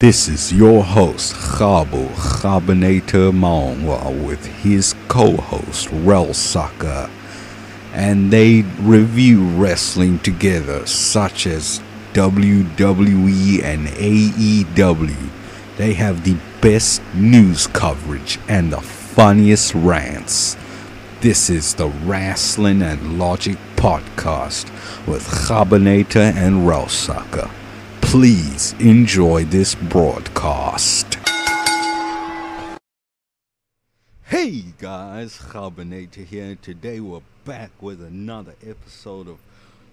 This is your host, Chabo Kgabinator Maungwa, with his co host, Rellsucka. And they review wrestling together, such as WWE and AEW. They have the best news coverage and the funniest rants. This is the Wrestling and Logic podcast with Kgabinator and Rellsucka. Please enjoy this broadcast. Hey guys, Kgabinator here. Today we're back with another episode of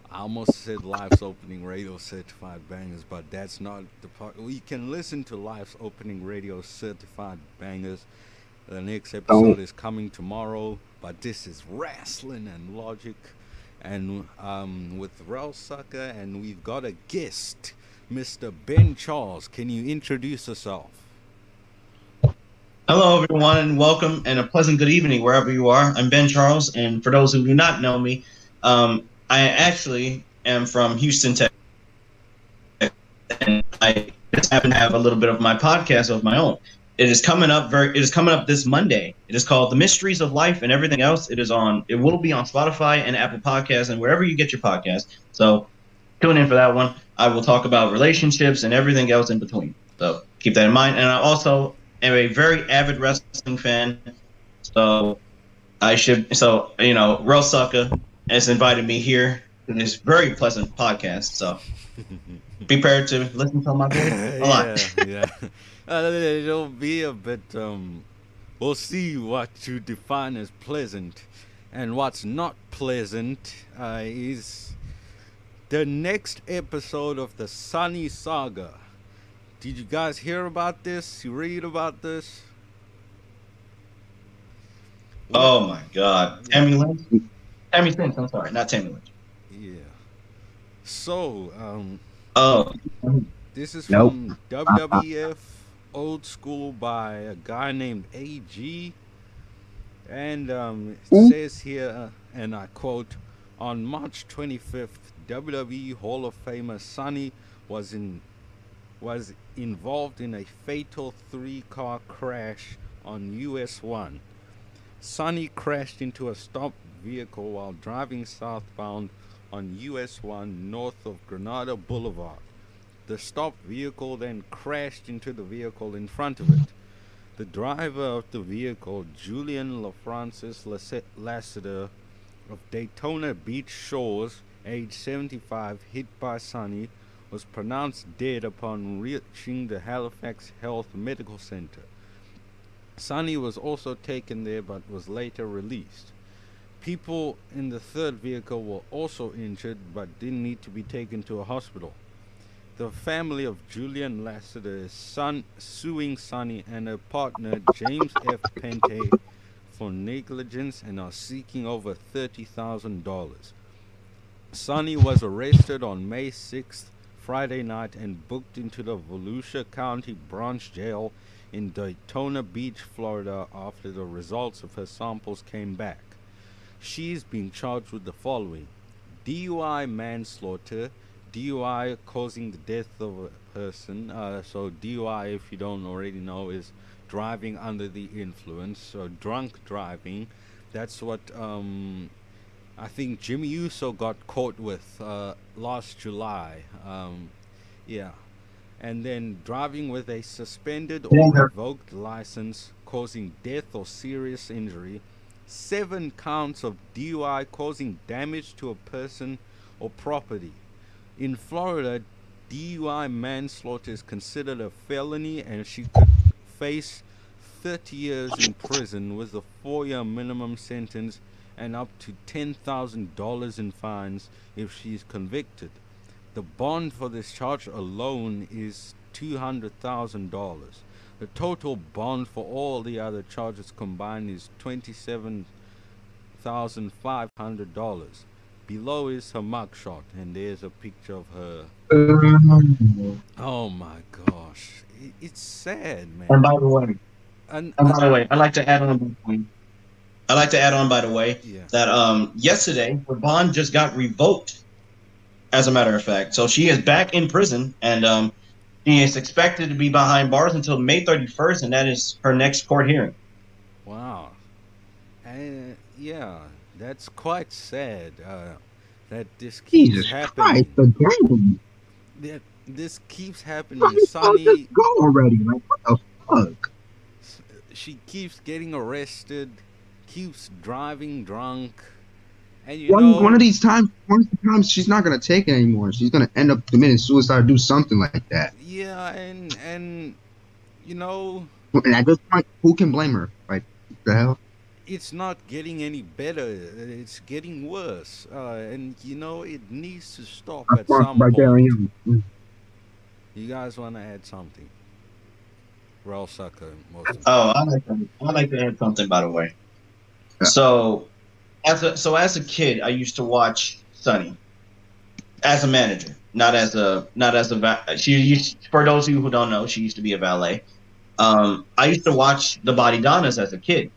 I almost said Life's Opening Radio Certified Bangers, but that's not the part. We can listen to Life's Opening Radio Certified Bangers. The next episode is coming tomorrow, but this is Wrestling and Logic, and um, with Rellsucka, and we've got a guest, Mr. Ben Charles. Can you introduce yourself? Hello, everyone, and welcome and a pleasant good evening wherever you are. I'm Ben Charles, and for those who do not know me, um, I actually am from Houston, Texas, and I just happen to have a little bit of my podcast of my own. It is coming up very. It is coming up this Monday. It is called "The Mysteries of Life and Everything Else." It is on. It will be on Spotify and Apple Podcasts and wherever you get your podcast. So tune in for that one. I will talk about relationships and everything else in between. So keep that in mind. And I also am a very avid wrestling fan. So I should. So you know, Rellsucka has invited me here to this very pleasant podcast. So be prepared to listen to my voice a lot. yeah, yeah. Uh, it'll be a bit. Um, we'll see what you define as pleasant, and what's not pleasant uh, is the next episode of the Sunny Saga. Did you guys hear about this? You read about this? Oh my God, Tammy Lynch. Tammy Lynch. I'm sorry, not Tammy Lynch. Yeah. So, um, Oh, This is Nope. from WWF Old School by a guy named AG. And um, it says here, uh, and I quote, on March 25th, WWE Hall of Famer Sunny was in was involved in a fatal three-car crash on US 1. Sunny crashed into a stopped vehicle while driving southbound on US 1 north of Granada Boulevard. The stopped vehicle then crashed into the vehicle in front of it. The driver of the vehicle, Julian LaFrancis Lassiter of Daytona Beach Shores, age 75, hit by Sunny, was pronounced dead upon reaching the Halifax Health Medical Center. Sunny was also taken there but was later released. People in the third vehicle were also injured but didn't need to be taken to a hospital. The family of Julian Lassiter is son, suing Sunny and her partner James F. Pente for negligence and are seeking over $30,000. Sunny was arrested on May 6th, Friday night, and booked into the Volusia County Branch Jail in Daytona Beach, Florida, after the results of her samples came back. She is being charged with the following DUI manslaughter, DUI causing the death of a person. Uh, so, DUI, if you don't already know, is driving under the influence, so drunk driving. That's what um, I think Jimmy Uso got caught with uh, last July. Um, yeah. And then driving with a suspended or revoked license causing death or serious injury. Seven counts of DUI causing damage to a person or property. In Florida, DUI manslaughter is considered a felony and she could face 30 years in prison with a four year minimum sentence and up to $10,000 in fines if she is convicted. The bond for this charge alone is $200,000. The total bond for all the other charges combined is $27,500. Below is her mugshot, and there's a picture of her. Mm-hmm. Oh my gosh. It's sad, man. and by the way, And, and by the way, I'd like to add on. I'd like to add on, by the way, yeah. that um yesterday her bond just got revoked. As a matter of fact, so she is back in prison, and um She is expected to be behind bars until May 31st, and that is her next court hearing. Wow. And yeah, that's quite sad. Uh, that this keeps Jesus happening. Christ, again. That this keeps happening. Fucking Sunny, go already. Like, what the fuck? she keeps getting arrested, keeps driving drunk, and you One, know, one of these times, one of the times, she's not gonna take it anymore. She's gonna end up committing suicide or do something like that. yeah, and and you know, And at this point, who can blame her? Like, the hell? it's not getting any better. It's getting worse, uh, and you know, it needs to stop at some right there I point. am. You guys want to add something? Raw sucker, most Oh, I like to, I like to add something by the way. So, as a so as a kid, I used to watch Sunny as a manager, not as a not as a she used, for those of you who don't know, she used to be a valet. Um, I used to watch the Bodydonnas as a kid,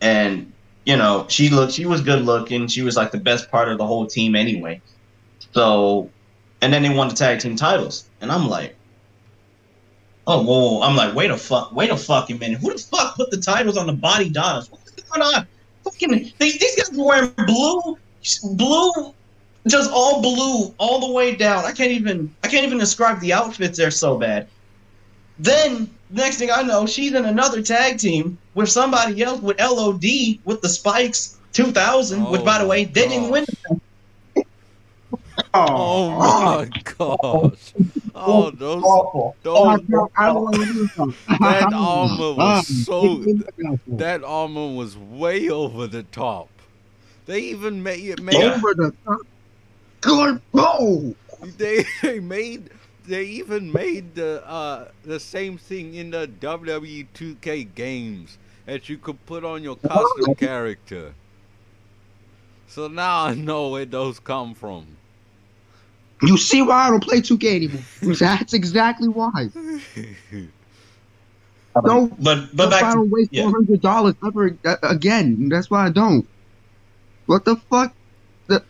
and you know she looked she was good looking. She was like the best part of the whole team anyway. So, and then they won the tag team titles, and I'm like. Oh, whoa, whoa. I'm like, wait a fuck, wait a fucking minute. Who the fuck put the titles on the Bodydonnas? What's going on? Fucking, these, these guys were wearing blue, blue, just all blue, all the way down. I can't even, I can't even describe the outfits. They're so bad. Then next thing I know, she's in another tag team with somebody else with LOD with the Spikes 2000, which Oh by the way, oh my they didn't win. Oh my gosh! Oh, those Awful. Oh, those don't want to do. That armor was so- that armor was way over the top. They even made it made Yeah. over the top. Good oh. they, they made they even made the uh the same thing in the WWE 2K games that you could put on your custom character. So now I know where those come from. You see why I don't play 2K anymore? That's exactly why. No, But but That's back I don't waste yeah. four hundred dollars ever uh, again. That's why I don't. What the fuck? The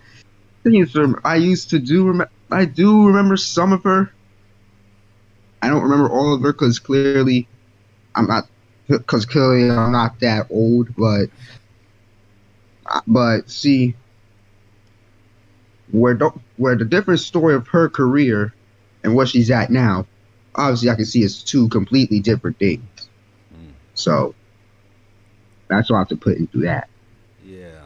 thing is, um, I used to do. Rem- I do remember some of her. I don't remember all of her because clearly, I'm not. Because clearly I'm not that old, but. uh, But see, where the, where the different story of her career and what she's at now, obviously I can see it's two completely different things. Mm. So that's why I have to put into that. Yeah.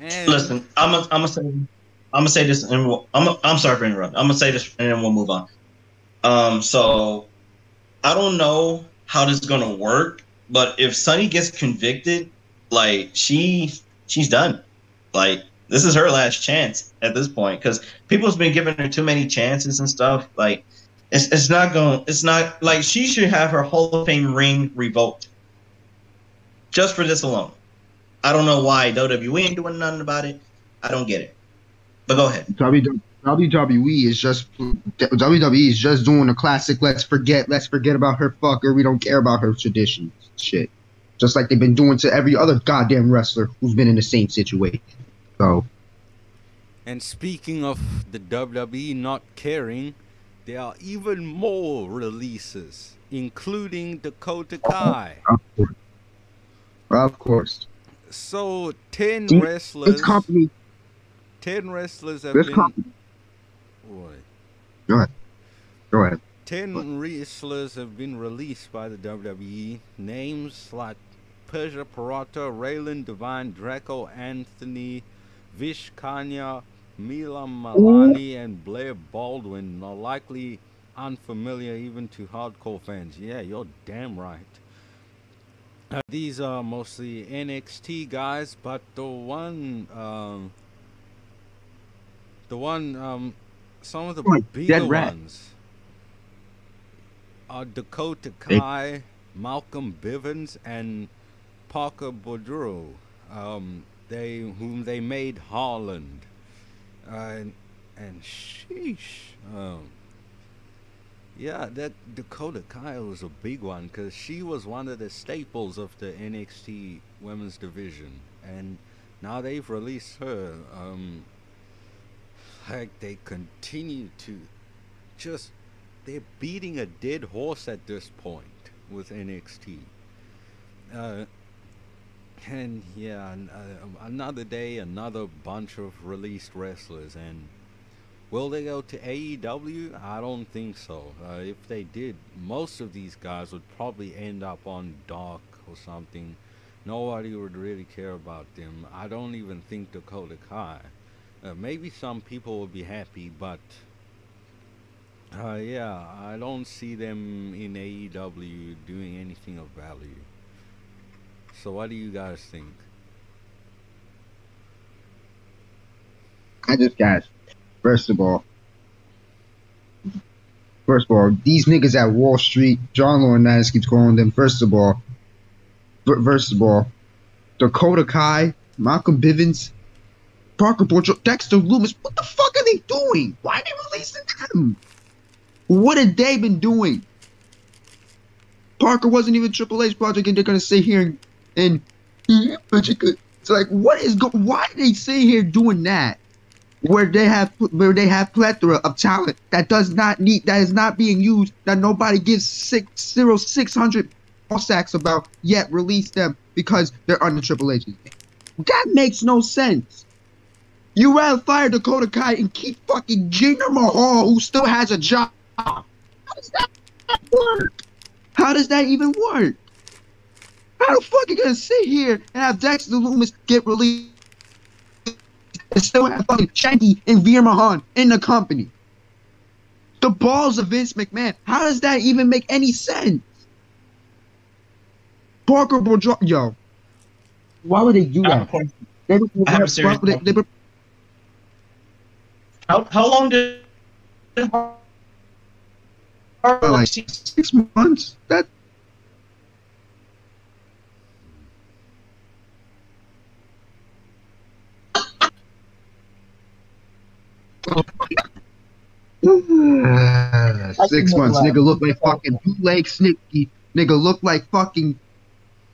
And Listen, I'm gonna I'm gonna say I'm gonna say this, and we'll, I'm I'm sorry for interrupting. I'm gonna say this, and then we'll move on. Um, so I don't know how this is gonna work, but if Sunny gets convicted, like she she's done. Like this is her last chance at this point because people's been giving her too many chances and stuff. Like it's it's not going. It's not like she should have her Hall of Fame ring revoked just for this alone. I don't know why WWE ain't doing nothing about it. I don't get it. But go ahead. WWE is just WWE is just doing a classic. Let's forget. Let's forget about her fucker. We don't care about her traditions. Shit. Just like they've been doing to every other goddamn wrestler who's been in the same situation. So And speaking of the WWE not caring, there are even more releases, including Dakota Kai. of course, of course, So ten See, wrestlers, company, ten wrestlers have this been. company. What? Go ahead. Ten wrestlers have been released by the WWE. Names like Persia Pirotta, Raelyn Divine, Draco Anthony, Vish Kanya, Mila Malani, and Blair Baldwin are likely unfamiliar even to hardcore fans. Yeah, you're damn right. Uh, these are mostly NXT guys, but the one, um, the one, um, some of the Like bigger ones are Dakota Kai, Malcolm Bivens, and Parker Boudreaux, um, they whom they made Harland, uh, and, and sheesh, um, yeah, that Dakota Kai was a big one because she was one of the staples of the NXT women's division, and now they've released her. Um, like they continue to just they're beating a dead horse at this point with NXT. Uh, and yeah, uh, another day, another bunch of released wrestlers, and will they go to AEW? I don't think so. Uh, if they did, most of these guys would probably end up on Dark or something. Nobody would really care about them. I don't even think Dakota Kai. Uh, maybe some people would be happy, but uh, yeah, I don't see them in AEW doing anything of value. So, what do you guys think? I just got first of all. First of all, these niggas at Wall Street, John Laurinaitis keeps calling them. First of all, first of all, Dakota Kai, Malcolm Bivens, Parker Boudreaux, Dexter Lumis. What the fuck are they doing? Why are they releasing them? What have they been doing? Parker wasn't even Triple H project, and they're gonna sit here and, and but you could. It's like, what is go? Why are they sitting here doing that? Where they have where they have plethora of talent that does not need that is not being used that nobody gives six zero six hundred sacks about yet release them because they're under Triple H. That makes no sense. You rather fire Dakota Kai and keep fucking Jinder Mahal, who still has a job. How does that work? How does that even work? How the fuck are you gonna sit here and have Dexter Lumis get released and still have fucking Shanky and Veer Mahaan in the company? The balls of Vince McMahon. How does that even make any sense? Parker Boudreaux, yo. Why would they do that? They I have a serious they- they How, how long did like six months. That Six months, nigga look like fucking bootleg Snicky. Nigga look like fucking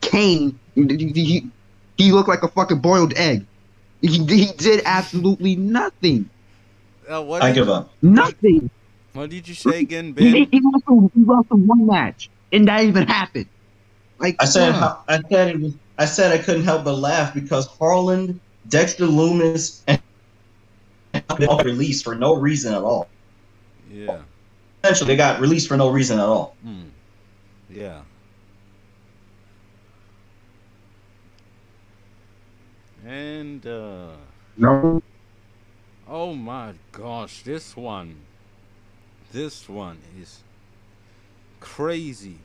Kane. He, he, he looked like a fucking boiled egg. He, he did absolutely nothing. Uh, what, I did, give up. Nothing. what did you say again, He, Ben? he, wrestled, he wrestled one match, and that even happened. Like I said fuck. I said it was, I said I couldn't help but laugh because Harland, Dexter Lumis, and they all got released for no reason at all. Yeah. Essentially, they got released for no reason at all. Hmm. Yeah. And uh no. oh my gosh, this one this one is crazy.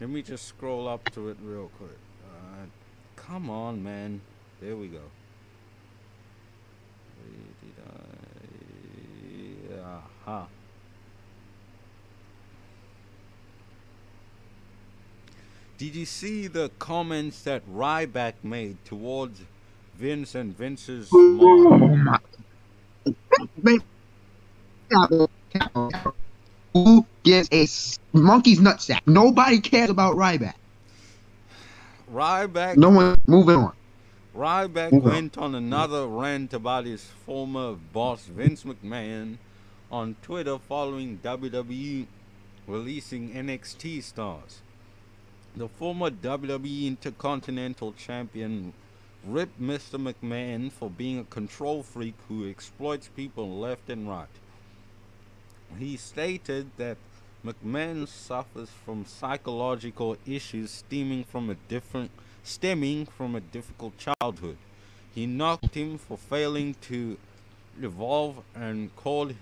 Let me just scroll up to it real quick. Uh, come on, man. There we go. Aha. Did you see the comments that Ryback made towards Vince and Vince's mom? Oh my. Who gives a s- monkey's nutsack? Nobody cares about Ryback. Ryback No one. Moving on. Ryback Move on. went on another rant about his former boss Vince McMahon on Twitter following WWE releasing NXT stars. The former WWE Intercontinental Champion ripped Mr. McMahon for being a control freak who exploits people left and right. He stated that McMahon suffers from psychological issues stemming from a different stemming from a difficult childhood. He knocked him for failing to evolve and called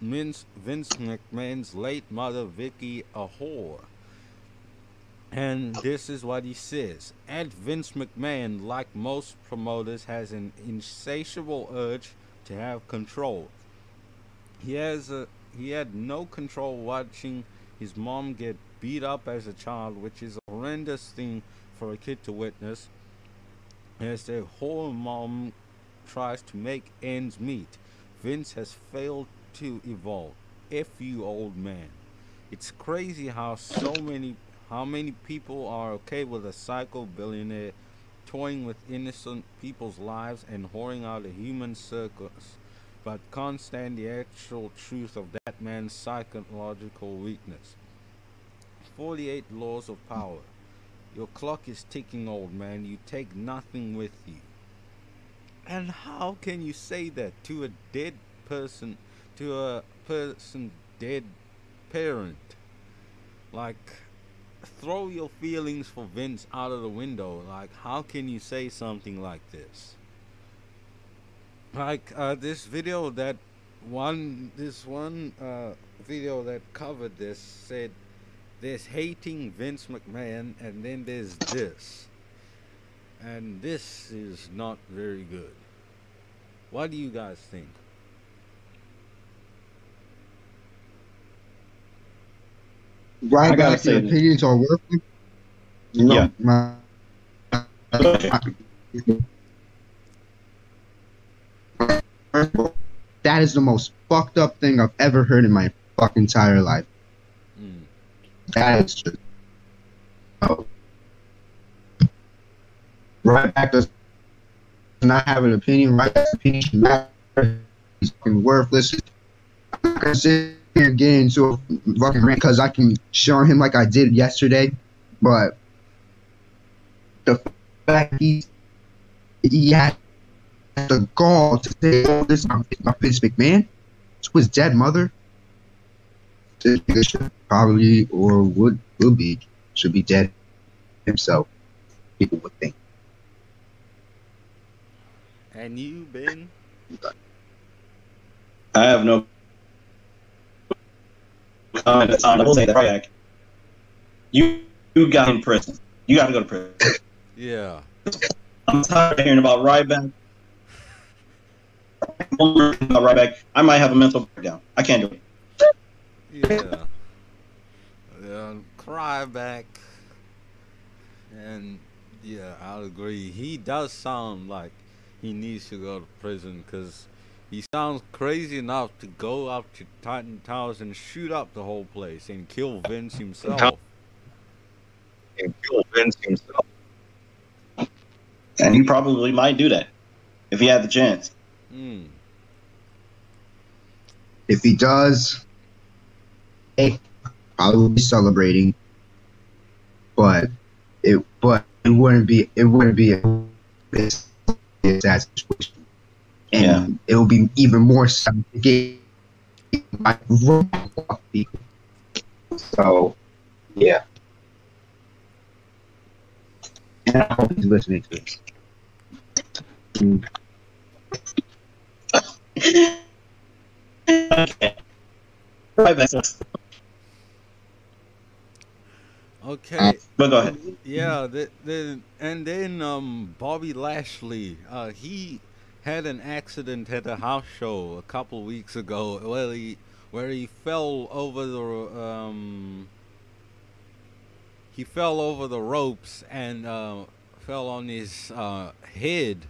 Vince, Vince McMahon's late mother Vicky a whore. And oh. this is what he says. And Vince McMahon, like most promoters, has an insatiable urge to have control. He has a he had no control watching his mom get beat up as a child, which is a horrendous thing for a kid to witness. As their whole mom tries to make ends meet, Vince has failed to evolve. F you, old man. It's crazy how so many how many people are okay with a psycho billionaire toying with innocent people's lives and whoring out a human circus but can't stand the actual truth of that man's psychological weakness. 48 laws of power. Your clock is ticking, old man. You take nothing with you. And how can you say that to a dead person, to a person dead parent? Like, throw your feelings for Vince out of the window. Like, how can you say something like this? Like, uh, this video that one, this one uh, video that covered this said there's hating Vince McMahon, and then there's this. And this is not very good. What do you guys think? Right I gotta back, say your this. opinions are working. You know, Yeah. my, that is the most fucked up thing I've ever heard in my fucking entire life. Mm. That is just. Oh. Ryback does not have an opinion. Ryback opinion should matter. He's fucking worthless. I'm not gonna sit here and get into a fucking rant because I can show him like I did yesterday, but the fact he he had the gall to say all this about Vince McMahon to his dead mother. This should probably or would will be should be dead himself. People would think. And you, Ben? I have no Um, comment on. I will say that you you got in prison. You got to go to prison. Yeah. I'm tired of hearing about Ryback. About Ryback, I might have a mental breakdown. I can't do it. Yeah. yeah. Cry back. And yeah, I'll agree. He does sound like he needs to go to prison because he sounds crazy enough to go up to Titan Towers and shoot up the whole place and kill Vince himself. And kill Vince himself. And he probably might do that if he had the chance. Mm. If he does, hey, I will be celebrating. But it, but it wouldn't be, it wouldn't be a it's, it's that situation, and Yeah. it will be even more sad to get like wrong people. So, yeah. And I hope he's listening to this. Okay. Ryback. Okay. But go ahead. Yeah, the, the, and then um, Bobby Lashley, uh, he had an accident at a house show a couple weeks ago where he where he fell over the um he fell over the ropes and uh, fell on his uh, head.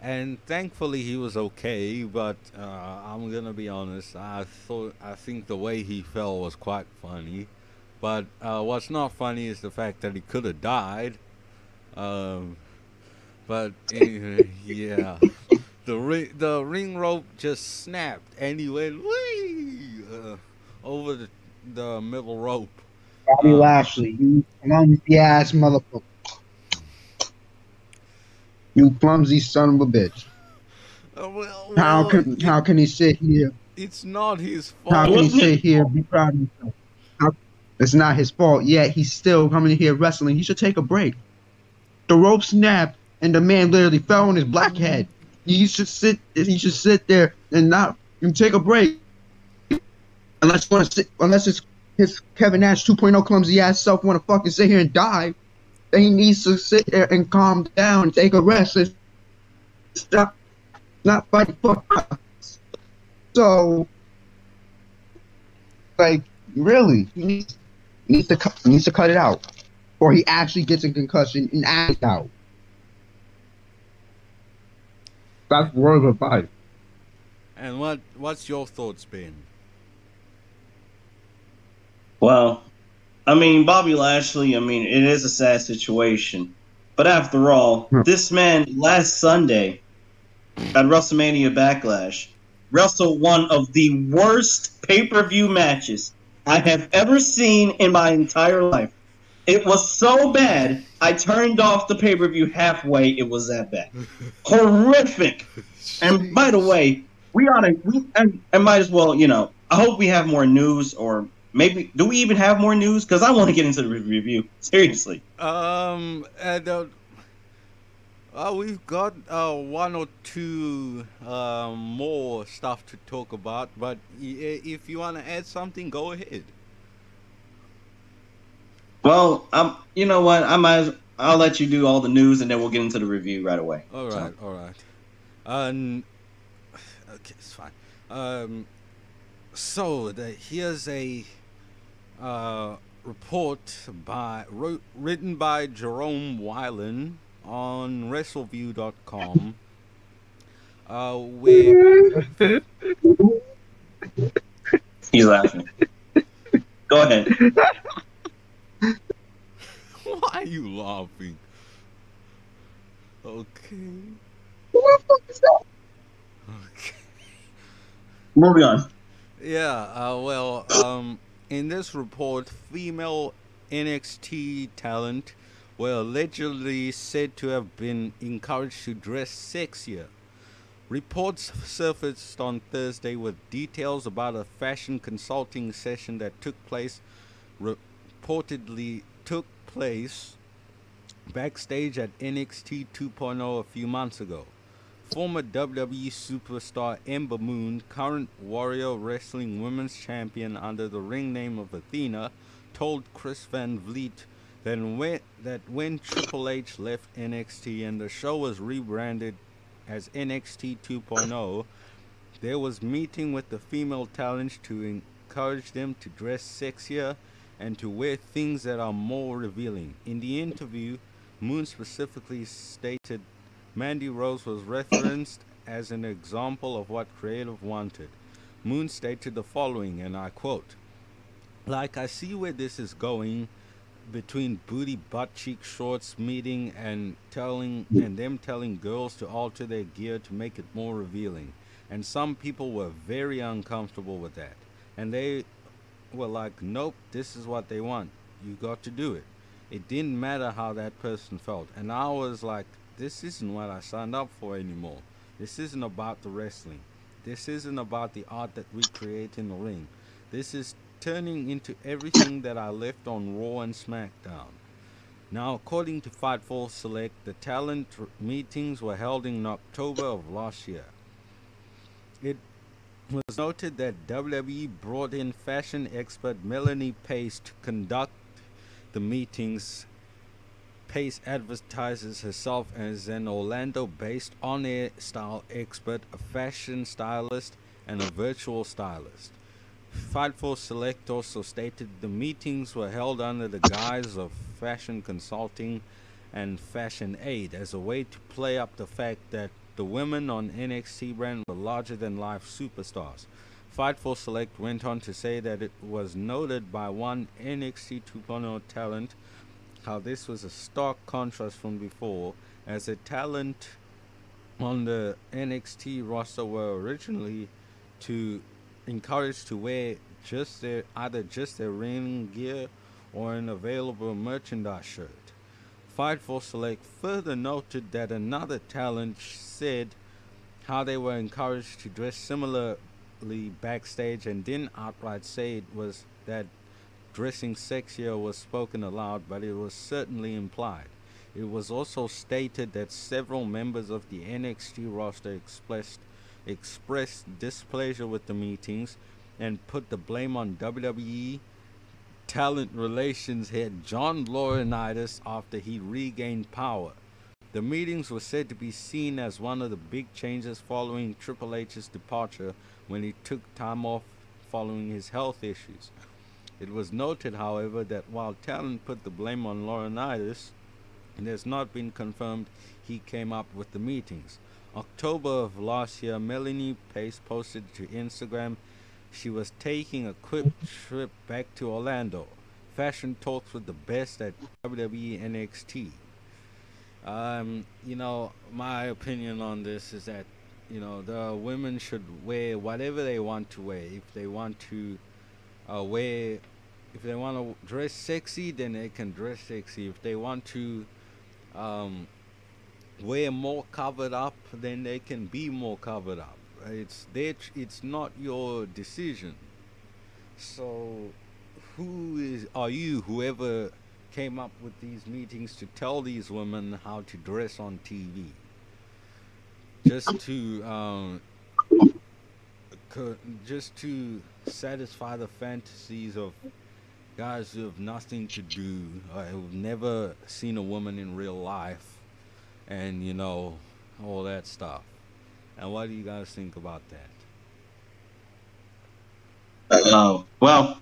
And thankfully he was okay, but uh, I'm gonna be honest. I thought I think the way he fell was quite funny. But uh, what's not funny is the fact that he could have died. Um, but anyway, yeah, the ring the ring rope just snapped and he went whee uh, over the the middle rope. Bobby Uh, Lashley, you clumsy ass motherfucker. You clumsy son of a bitch. Uh, well, How well, can how can he sit here? it's not his fault. How can he sit here be proud of himself? How, it's not his fault. Yet he's still coming here wrestling. He should take a break. The rope snapped and the man literally fell on his black head. He should sit. He should sit there and not and take a break. Unless you want to sit, unless it's his Kevin Nash 2.0 clumsy ass self want to fucking sit here and die, then he needs to sit there and calm down and take a rest and stop, not fighting for us. So, like, really, he needs, needs to needs to cut it out, or he actually gets a concussion and acts out. That's word of advice. And what what's your thoughts, Ben? Well, I mean, Bobby Lashley, I mean, it is a sad situation. But after all, Hmm. this man last Sunday at WrestleMania Backlash wrestled one of the worst pay per view matches I have ever seen in my entire life. It was so bad, I turned off the pay per view halfway. It was that bad. Horrific. And by the way, we ought to, we, and, and might as well, you know, I hope we have more news or maybe, do we even have more news? Because I want to get into the review. Seriously. Um, and uh, uh, we've got uh, one or two uh, more stuff to talk about, but i- if you want to add something, go ahead. Well, um, you know what? I might. I'll let you do all the news, and then we'll get into the review right away. All right. So. All right. Um, okay, it's fine. Um, so the, here's a uh, report by wrote, written by Jerome Wilen on WrestleView.com, uh, where He's laughing. Go ahead. why are you laughing? Okay, What the fuck is that? okay. Moving on. Yeah, uh, well, um, in this report, female NXT talent were allegedly said to have been encouraged to dress sexier. Reports surfaced on Thursday with details about a fashion consulting session that took place, reportedly took place backstage at NXT 2.0 a few months ago. Former WWE superstar Ember Moon, current Warrior Wrestling Women's Champion under the ring name of Athena, told Chris Van Vliet that when, that when Triple H left NXT and the show was rebranded as NXT 2.0, there was meeting with the female talents to encourage them to dress sexier and to wear things that are more revealing. In the interview, Moon specifically stated Mandy Rose was referenced as an example of what creative wanted. Moon stated the following, and I quote, like I see where this is going between booty butt cheek shorts meeting and telling and them telling girls to alter their gear to make it more revealing. And some people were very uncomfortable with that. And they were like, Nope, this is what they want. You got to do it. It didn't matter how that person felt. And I was like, This isn't what I signed up for anymore. This isn't about the wrestling. This isn't about the art that we create in the ring. This is turning into everything that I left on Raw and SmackDown. Now, according to Fightful Select, the talent meetings were held in October of last year. It was noted that WWE brought in fashion expert Melanie Pace to conduct the meetings. Pace advertises herself as an Orlando based on air style expert, a fashion stylist, and a virtual stylist. Fightful Select also stated the meetings were held under the guise of fashion consulting and fashion aid as a way to play up the fact that the women on NXT brand were larger than life superstars. Fightful Select went on to say that it was noted by one NXT 2.0 talent how this was a stark contrast from before, as the talent on the NXT roster were originally to encouraged to wear just their either just their ring gear or an available merchandise shirt. Fightful Select further noted that another talent said how they were encouraged to dress similarly backstage and didn't outright say it was that dressing sexier was spoken aloud, but it was certainly implied. It was also stated that several members of the NXT roster expressed expressed displeasure with the meetings and put the blame on WWE talent relations head John Laurinaitis after he regained power. The meetings were said to be seen as one of the big changes following Triple H's departure when he took time off following his health issues. It was noted, however, that while talent put the blame on Laurinaitis, it has not been confirmed he came up with the meetings. October of last year, Melanie Pace posted to Instagram she was taking a quick trip back to Orlando. Fashion talks with the best at WWE NXT. Um, you know, my opinion on this is that you know the women should wear whatever they want to wear. If they want to uh, wear, if they want to dress sexy, then they can dress sexy. If they want to um, wear more covered up, then they can be more covered up. It's their, it's not your decision. So, who is are you? Whoever came up with these meetings to tell these women how to dress on TV, just to um, just to satisfy the fantasies of guys who have nothing to do, uh, who've never seen a woman in real life, and you know all that stuff. And what do you guys think about that? Uh, well,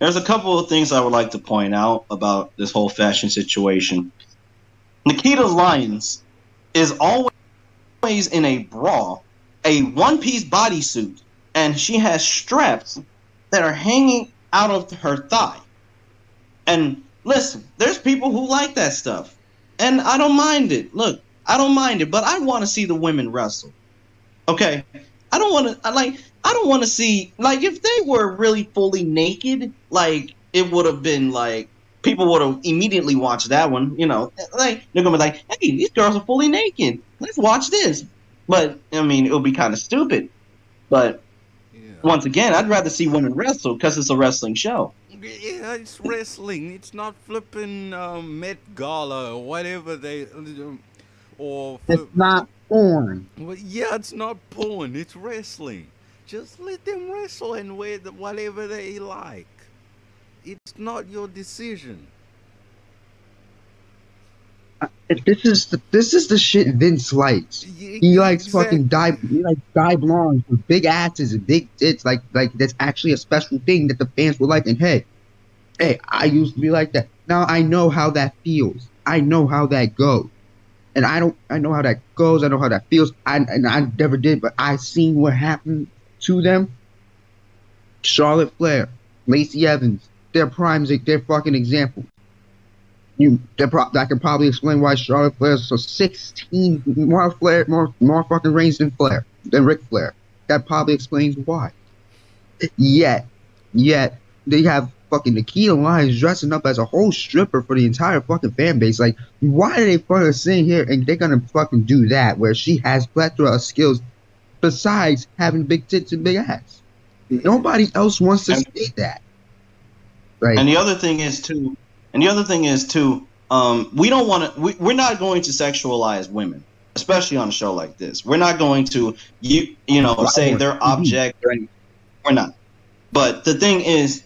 there's a couple of things I would like to point out about this whole fashion situation. Nikita Lyons is always in a bra, a one piece bodysuit, and she has straps that are hanging out of her thigh. And listen, there's people who like that stuff. And I don't mind it. Look, I don't mind it, but I want to see the women wrestle. Okay? I don't want to, I like, I don't want to see like if they were really fully naked, like it would have been like people would have immediately watched that one. You know, like they're gonna be like, "Hey, these girls are fully naked. Let's watch this." But I mean, it would be kind of stupid. But Yeah. once again, I'd rather see women wrestle because it's a wrestling show. Yeah, it's wrestling. It's not flipping um, Met Gala or whatever they or It's not porn. well, yeah, it's not porn. It's wrestling. Just let them wrestle and wear the, whatever they like. It's not your decision. Uh, this is the this is the shit Vince likes. He likes exact- fucking die. He likes die blondes with big asses and big tits. Like like that's actually a special thing that the fans will like. And hey, hey, I used to be like that. Now I know how that feels. I know how that goes. And I don't. I know how that goes. I know how that feels. I and I never did, but I seen what happened to them. Charlotte Flair, Lacey Evans, their primes, their fucking examples. You, they're pro- I can probably explain why Charlotte Flair is so 16 more Flair, more more fucking reigns than Flair, than Ric Flair. That probably explains why. Yet, yet they have fucking Nikita Lyons dressing up as a whole stripper for the entire fucking fan base. Like, why are they fucking sitting here and they're gonna fucking do that where she has plethora of skills besides having big tits and big ass? Nobody else wants to And- see that. Right. And the other thing is too, and the other thing is too, um, we don't want to. We, we're not going to sexualize women, especially on a show like this. We're not going to you you know say they're object or anything. We're not. But the thing is,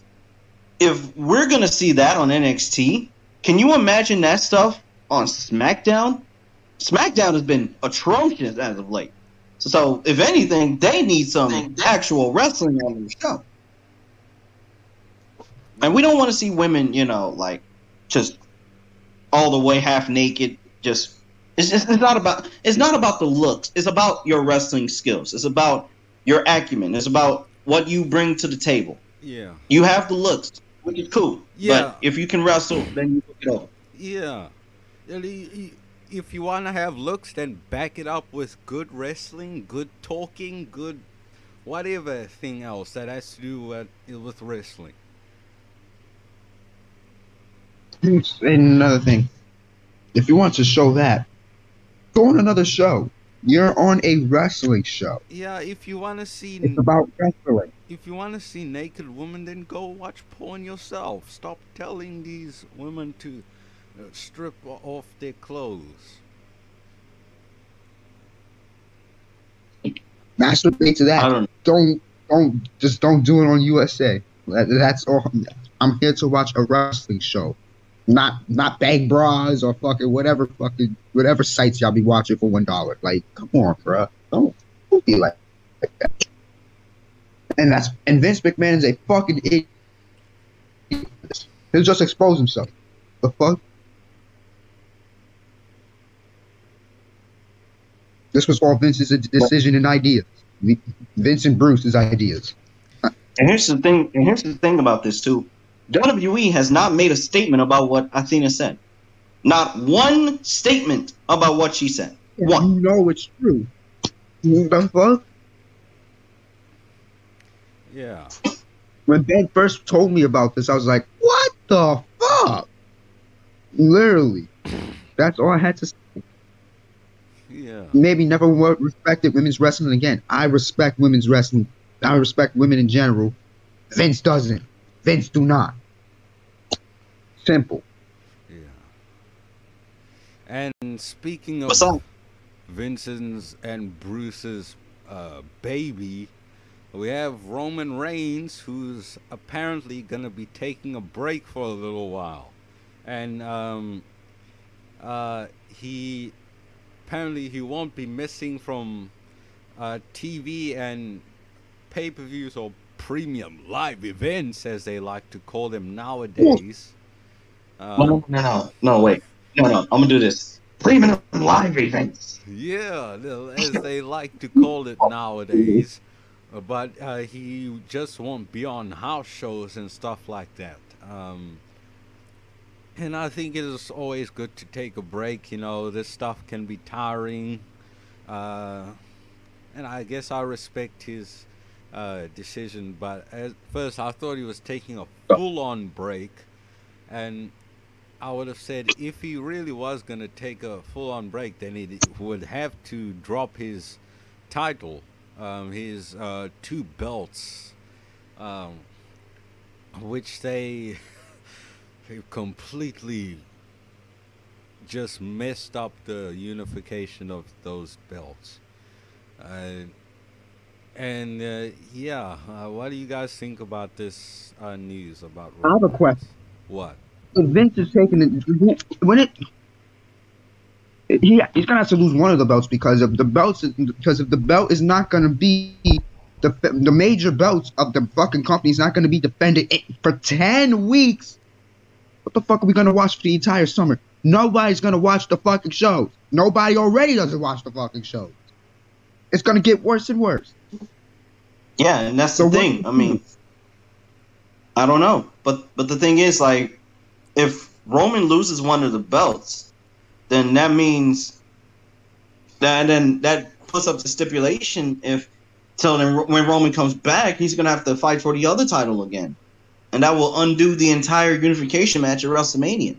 if we're gonna see that on NXT, can you imagine that stuff on SmackDown? SmackDown has been atrocious as of late. So, so if anything, they need some actual wrestling on the show. And we don't want to see women, you know, like just all the way half naked. Just it's just it's not about it's not about the looks. It's about your wrestling skills. It's about your acumen. It's about what you bring to the table. Yeah, You have the looks, which is cool. Yeah. But if you can wrestle, then you look it over. yeah. And y- y- If you want to have looks, then back it up with good wrestling, good talking, good whatever thing else that has to do with, with wrestling. And another thing, if you want to show that, go on another show. You're on a wrestling show. Yeah, if you want to see It's about wrestling. if you want to see naked women, then go watch porn yourself. Stop telling these women to uh, strip off their clothes. Masturbate to I that. don't Don't don't just don't do it on USA. That's all. I'm here to watch a wrestling show, not not bag bras or fucking whatever fucking whatever sites y'all be watching for one dollar. Like, come on, bro. Don't don't be like, like that. And that's and Vince McMahon is a fucking idiot. He'll just expose himself. The fuck. This was all Vince's decision and ideas. Vince and Bruce's ideas. And here's the thing. And here's the thing about this too. WWE has not made a statement about what Athena said. Not one statement about what she said. One. You know it's true. The fuck? Yeah. When Ben first told me about this, I was like, what the fuck? Literally. That's all I had to say. Yeah. Maybe never wo- respected women's wrestling again. I respect women's wrestling. I respect women in general. Vince doesn't. Vince do not. Simple. Yeah. And speaking of Vincent's and Bruce's uh, baby, we have Roman Reigns, who's apparently going to be taking a break for a little while. And um, uh, he apparently he won't be missing from uh, TV and pay-per-views or premium live events, as they like to call them nowadays. No, no, no, no, wait. No, no, I'm gonna do this. Premium live events. Yeah, as they like to call it nowadays. But uh, he just won't be on house shows and stuff like that. Um, and I think it is always good to take a break. You know, this stuff can be tiring. Uh, and I guess I respect his uh, decision. But at first, I thought he was taking a full on break. And I would have said if he really was going to take a full on break, then he would have to drop his title, um, his uh, two belts, um, which they, they completely just messed up the unification of those belts. Uh, and uh, yeah, uh, what do you guys think about this uh, news about? I have a question. What? Vince is taking it when it he he's gonna have to lose one of the belts because of the belts because if the belt is not gonna be the the major belts of the fucking company is not gonna be defended for ten weeks. What the fuck are we gonna watch for the entire summer? Nobody's gonna watch the fucking shows. Nobody already doesn't watch the fucking shows. It's gonna get worse and worse. Yeah, and that's So the thing. I mean, I don't know, but but the thing is, like, if Roman loses one of the belts, then that means that and then that puts up the stipulation if till then when Roman comes back, he's gonna have to fight for the other title again, and that will undo the entire unification match at WrestleMania,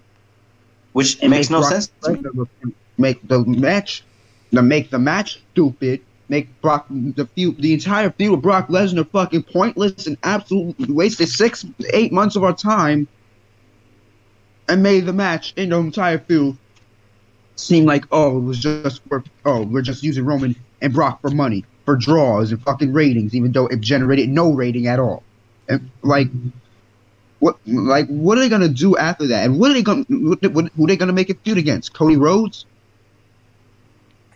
which And makes make no Brock sense. to me. Make the match, to make the match stupid. Make Brock the feud, the entire feud with Brock Lesnar fucking pointless and absolutely wasted six, eight months of our time, and made the match in the entire feud seem like oh it was just for oh we're just using Roman and Brock for money for draws and fucking ratings, even though it generated no rating at all. And like what like what are they gonna do after that? And what are they gonna what, what, who are they gonna make a feud against? Cody Rhodes?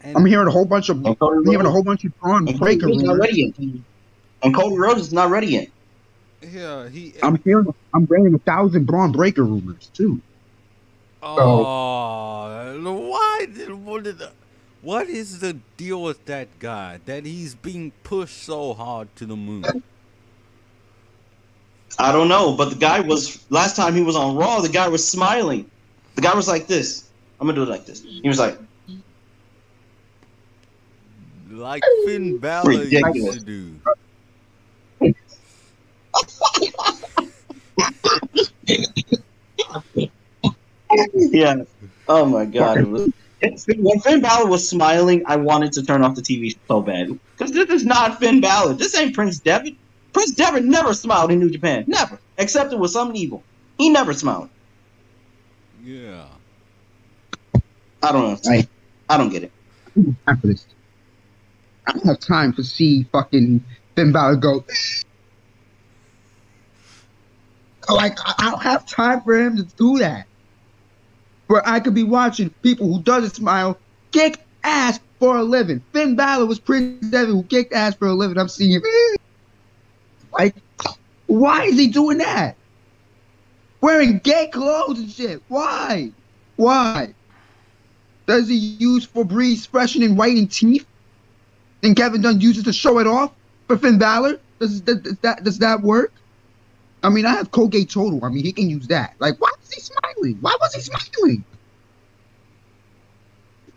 And I'm hearing a whole bunch of And I'm hearing a whole bunch of Bron Breakker Rhodes not rumors. ready yet. And Cody Rhodes is not ready yet. Yeah, he. I'm hearing I'm hearing a thousand Bron Breakker rumors too. Oh, why did what did the, what is the deal with that guy that he's being pushed so hard to the moon? I don't know, but the guy was last time he was on Raw. The guy was smiling. The guy was like this. I'm gonna do it like this. He was like, Like Finn Balor used to do. Yeah. Oh my god. It was- it's- when Finn Balor was smiling, I wanted to turn off the TV so bad because this is not Finn Balor. This ain't Prince Devitt. Prince Devitt never smiled in New Japan. Never, except it was something evil. He never smiled. Yeah. I don't know. I don't get it. Time for this. I don't have time to see fucking Finn Balor go. Like I don't have time for him to do that. Where I could be watching people who doesn't smile kick ass for a living. Finn Balor was Prince Devitt who kicked ass for a living. I'm seeing him. Like, why is he doing that? Wearing gay clothes and shit. Why? Why? Does he use Febreze freshening and whitening teeth? And Kevin Dunn uses to show it off for Finn Balor? Does, does that does that work? I mean, I have Colgate Total. I mean, he can use that. Like, why was he smiling? Why was he smiling?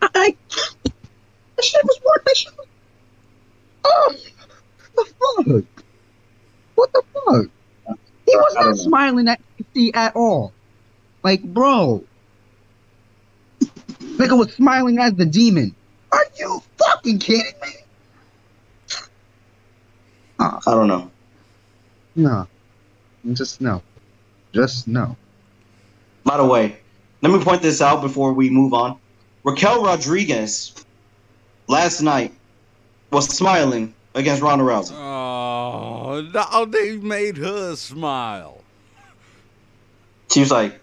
I, that shit was worth that shit. Oh, the fuck? What the fuck? He was don't smiling at see at all. Like, bro. Nigga was smiling as the demon. Are you fucking kidding me? I don't know. No. Just no. Just no. By the way, let me point this out before we move on. Raquel Rodriguez last night was smiling against Ronda Rousey. Oh, now they made her smile. She was like,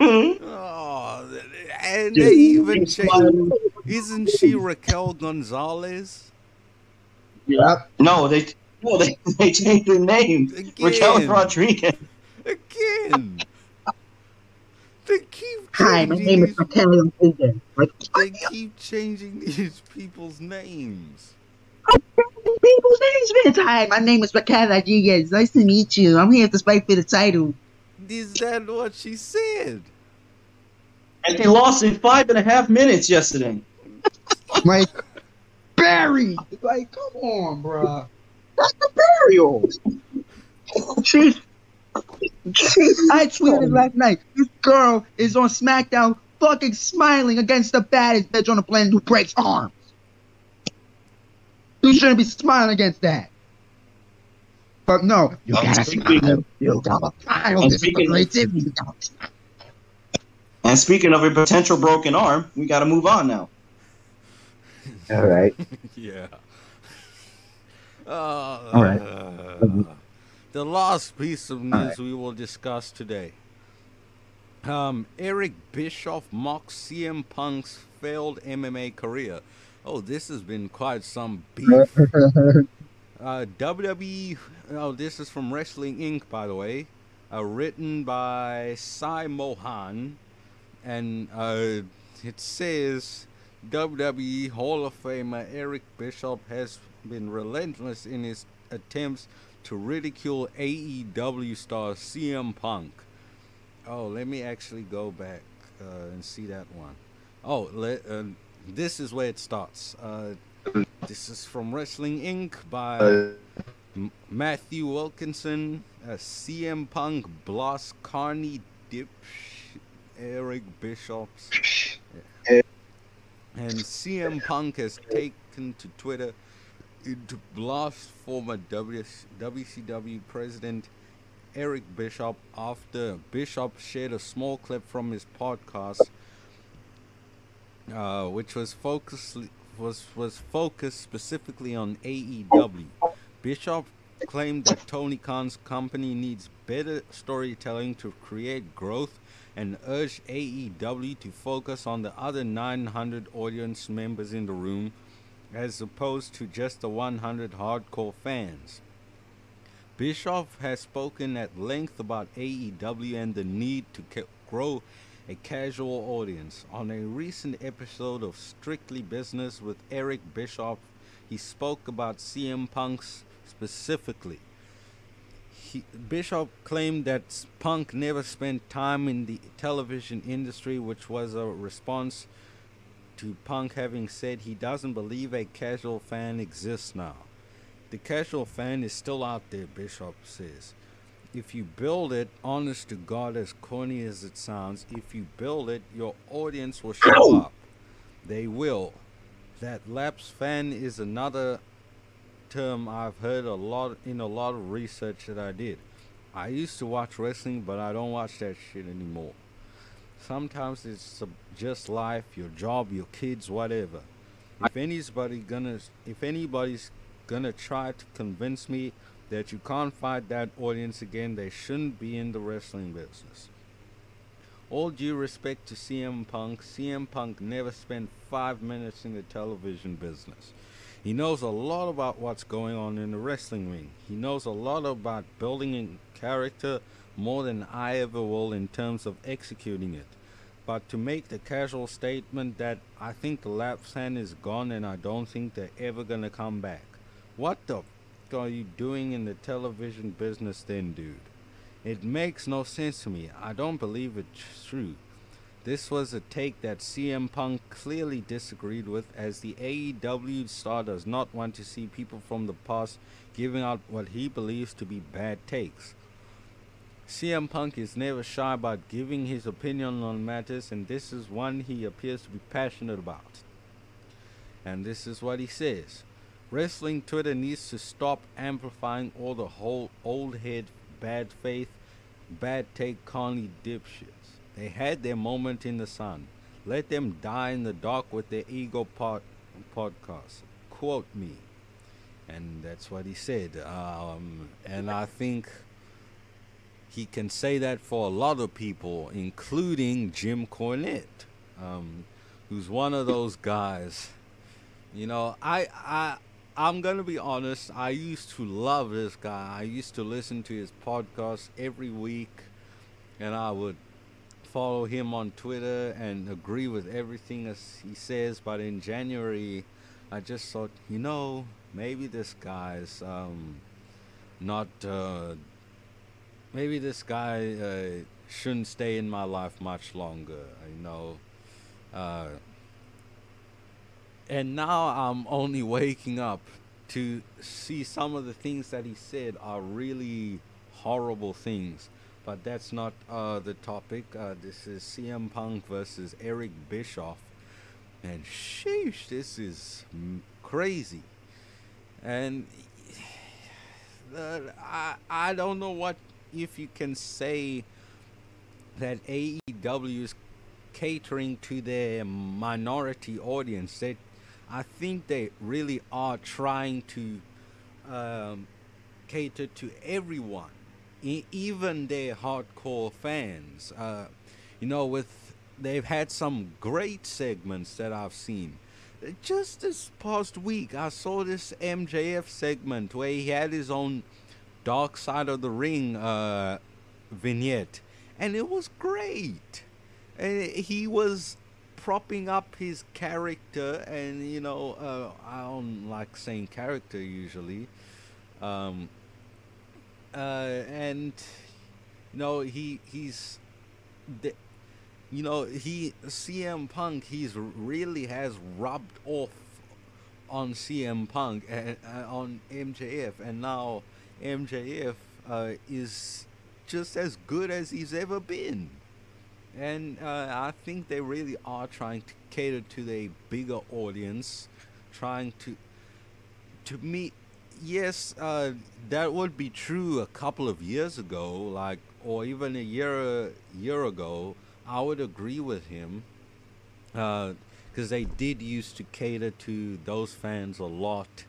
"Hmm." Oh, and Dude, they even she's changed. Isn't she Raquel Gonzalez? Yep. no, they no they, they changed her name. Raquel Rodriguez. Again. They keep Hi, my changing name is these- Raquel Rodriguez. Like, They keep changing these people's names. people's names, man. Hi, my name is Raquel Rodriguez. Nice to meet you. I'm here to fight for the title. Is that what she said? And they lost in five and a half minutes yesterday. Like, Barry. Like, come on, bruh. That's the burial. She's. She's, I tweeted last night. This girl is on SmackDown fucking smiling against the baddest bitch on the planet who breaks arms. You shouldn't be smiling against that. But no, you I'm gotta speaking- smile. You gotta smile. I'm This is the speaking- creativity. You gotta smile. And speaking of a potential broken arm, we got to move on now. All right. yeah. Uh, All right. the last piece of news right. we will discuss today. Um, Eric Bischoff mocks CM Punk's failed MMA career. Oh, this has been quite some beef. Uh, WWE. Oh, this is from Wrestling Inc. By the way, uh, written by Sai Mohan, and uh, it says WWE Hall of Famer Eric Bischoff has been relentless in his attempts to ridicule AEW star CM Punk. Oh, let me actually go back uh, and see that one. Oh, let, uh, this is where it starts. Uh, this is from Wrestling Inc. by M- Matthew Wilkinson, uh, CM Punk, Bloss, Carney, Dip, Eric Bischoff. And CM Punk has taken to Twitter to blast former WS WCW president Eric Bischoff after Bischoff shared a small clip from his podcast, uh, which was focused was was focused specifically on AEW. Bischoff claimed that Tony Khan's company needs better storytelling to create growth and urged AEW to focus on the other 900 audience members in the room as opposed to just the 100 hardcore fans. Bischoff has spoken at length about AEW and the need to grow a casual audience. On a recent episode of Strictly Business with Eric Bischoff, he spoke about CM Punk's specifically. He, claimed that Punk never spent time in the television industry, which was a response to Punk having said he doesn't believe a casual fan exists now. The casual fan is still out there, Bischoff says. If you build it, honest to God, as corny as it sounds, if you build it, your audience will show up. They will. That lapse fan is another term I've heard a lot in a lot of research that I did. I used to watch wrestling, but I don't watch that shit anymore. Sometimes it's just life, your job, your kids, whatever. If anybody gonna, if anybody's gonna try to convince me that you can't find that audience again, they shouldn't be in the wrestling business. All due respect to CM Punk, CM Punk never spent five minutes in the television business. He knows a lot about what's going on in the wrestling ring. He knows a lot about building a character more than I ever will in terms of executing it. But to make the casual statement that I think the lapse hand is gone and I don't think they're ever gonna come back. What the f- are you doing in the television business then, dude? It makes no sense to me. I don't believe it's true. This was a take that CM Punk clearly disagreed with, as the AEW star does not want to see people from the past giving out what he believes to be bad takes. CM Punk is never shy about giving his opinion on matters, and this is one he appears to be passionate about. And this is what he says Wrestling Twitter needs to stop amplifying all the whole old head, bad faith, bad take carny dipshits. They had their moment in the sun. Let them die in the dark with their ego pod- podcast. Quote me. And that's what he said. Um, and I think he can say that for a lot of people, including Jim Cornette, um, who's one of those guys. You know, I I I'm gonna be honest. I used to love this guy. I used to listen to his podcast every week, and I would follow him on Twitter and agree with everything as he says. But in January, I just thought, you know, maybe this guy's um, not. Uh, maybe this guy uh, shouldn't stay in my life much longer. You know. Uh, and now I'm only waking up to see some of the things that he said are really horrible things. But that's not uh, the topic. Uh, this is CM Punk versus Eric Bischoff. And sheesh, this is crazy. And uh, I, I don't know what if you can say that AEW is catering to their minority audience. That I think they really are trying to um, cater to everyone, e- even their hardcore fans. Uh, you know, with they've had some great segments that I've seen. Just this past week, I saw this MJF segment where he had his own Dark Side of the Ring uh, vignette, and it was great. And he was propping up his character, and you know, uh, I don't like saying character usually. Um, uh, and you know, he he's, the, you know, he CM Punk. He's really has rubbed off on CM Punk and uh, on MJF, and now MJF uh, is just as good as he's ever been. And uh, I think they really are trying to cater to a bigger audience, trying to, to me, yes, uh, that would be true a couple of years ago, like, or even a year a year ago. I would agree with him, because they did used to cater to those fans a lot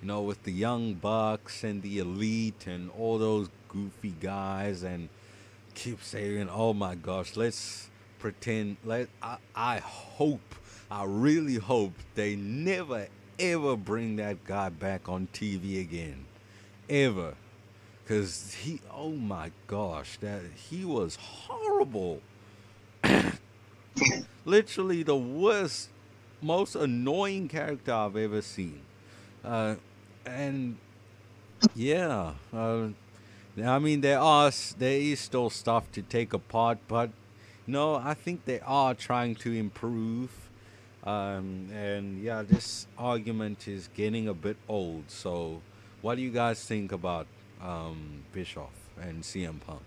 you know, with the young bucks and the elite and all those goofy guys, and keep saying, "Oh my gosh, let's pretend." Let I, I hope, I really hope they never ever bring that guy back on TV again, ever, because he, oh my gosh, that he was horrible. Literally the worst, most annoying character I've ever seen. Uh, and yeah, uh, I mean there are there is still stuff to take apart, but no, I think they are trying to improve. Um, and yeah, this argument is getting a bit old. So, what do you guys think about um, Bischoff and CM Punk?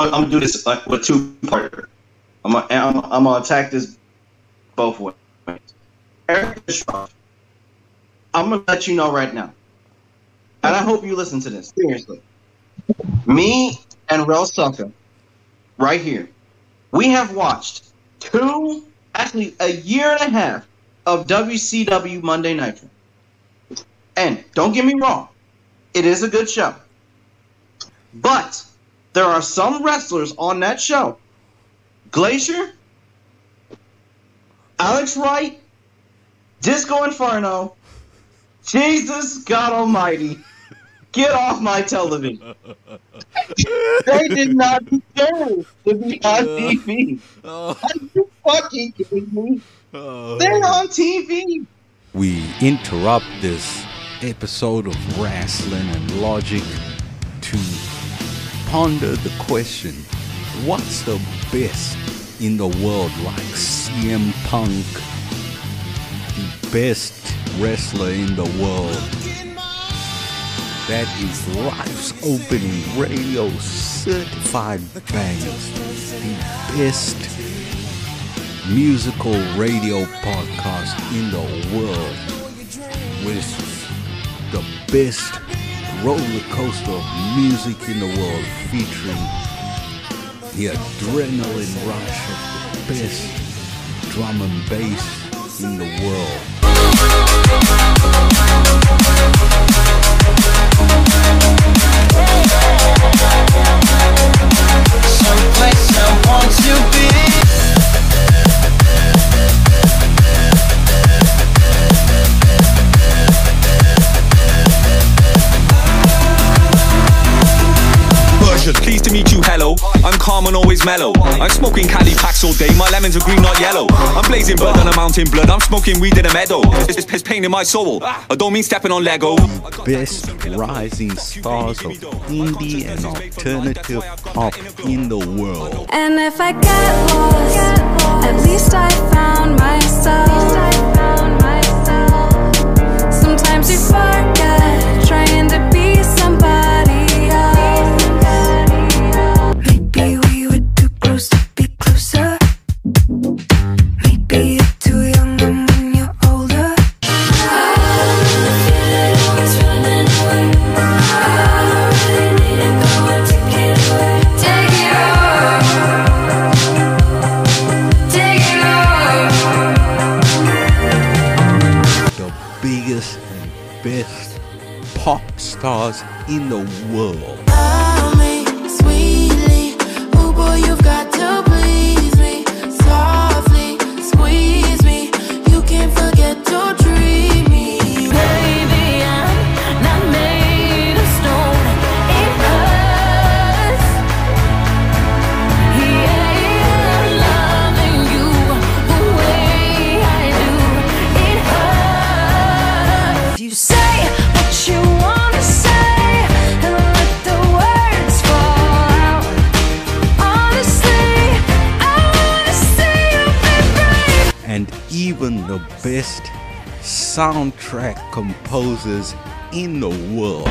I'm gonna do this like with two part. I'm gonna, I'm, I'm gonna attack this both ways. Eric Bischoff I'm gonna let you know right now, and I hope you listen to this seriously. Me and Rellsucka, right here, we have watched two, actually a year and a half of WCW Monday Nitro. And don't get me wrong, it is a good show. But there are some wrestlers on that show. Glacier, Alex Wright, Disco Inferno, Jesus God Almighty, get off my television. they did not deserve to be on TV. Oh, Are you fucking kidding me? oh. They're on TV. we interrupt this episode of Rasslin' and Logic to ponder the question what's the best in the world like CM Punk, the best wrestler in the world? That is life's opening radio certified bangers, the best musical radio podcast in the world with the best roller coaster of music in the world featuring the adrenaline rush of the best drum and bass in the world. Someplace I want to be. Calm and always mellow. I'm smoking Cali packs all day, my lemons are green, not yellow. I'm blazing blood on a mountain blood, I'm smoking weed in a meadow. It's, it's pain in my soul. I don't mean stepping on Lego. best rising stars of indie and alternative pop in the world. And if I get lost, at least I found myself. Sometimes you forget trying to be somebody stars in the world. Soundtrack composers in the world.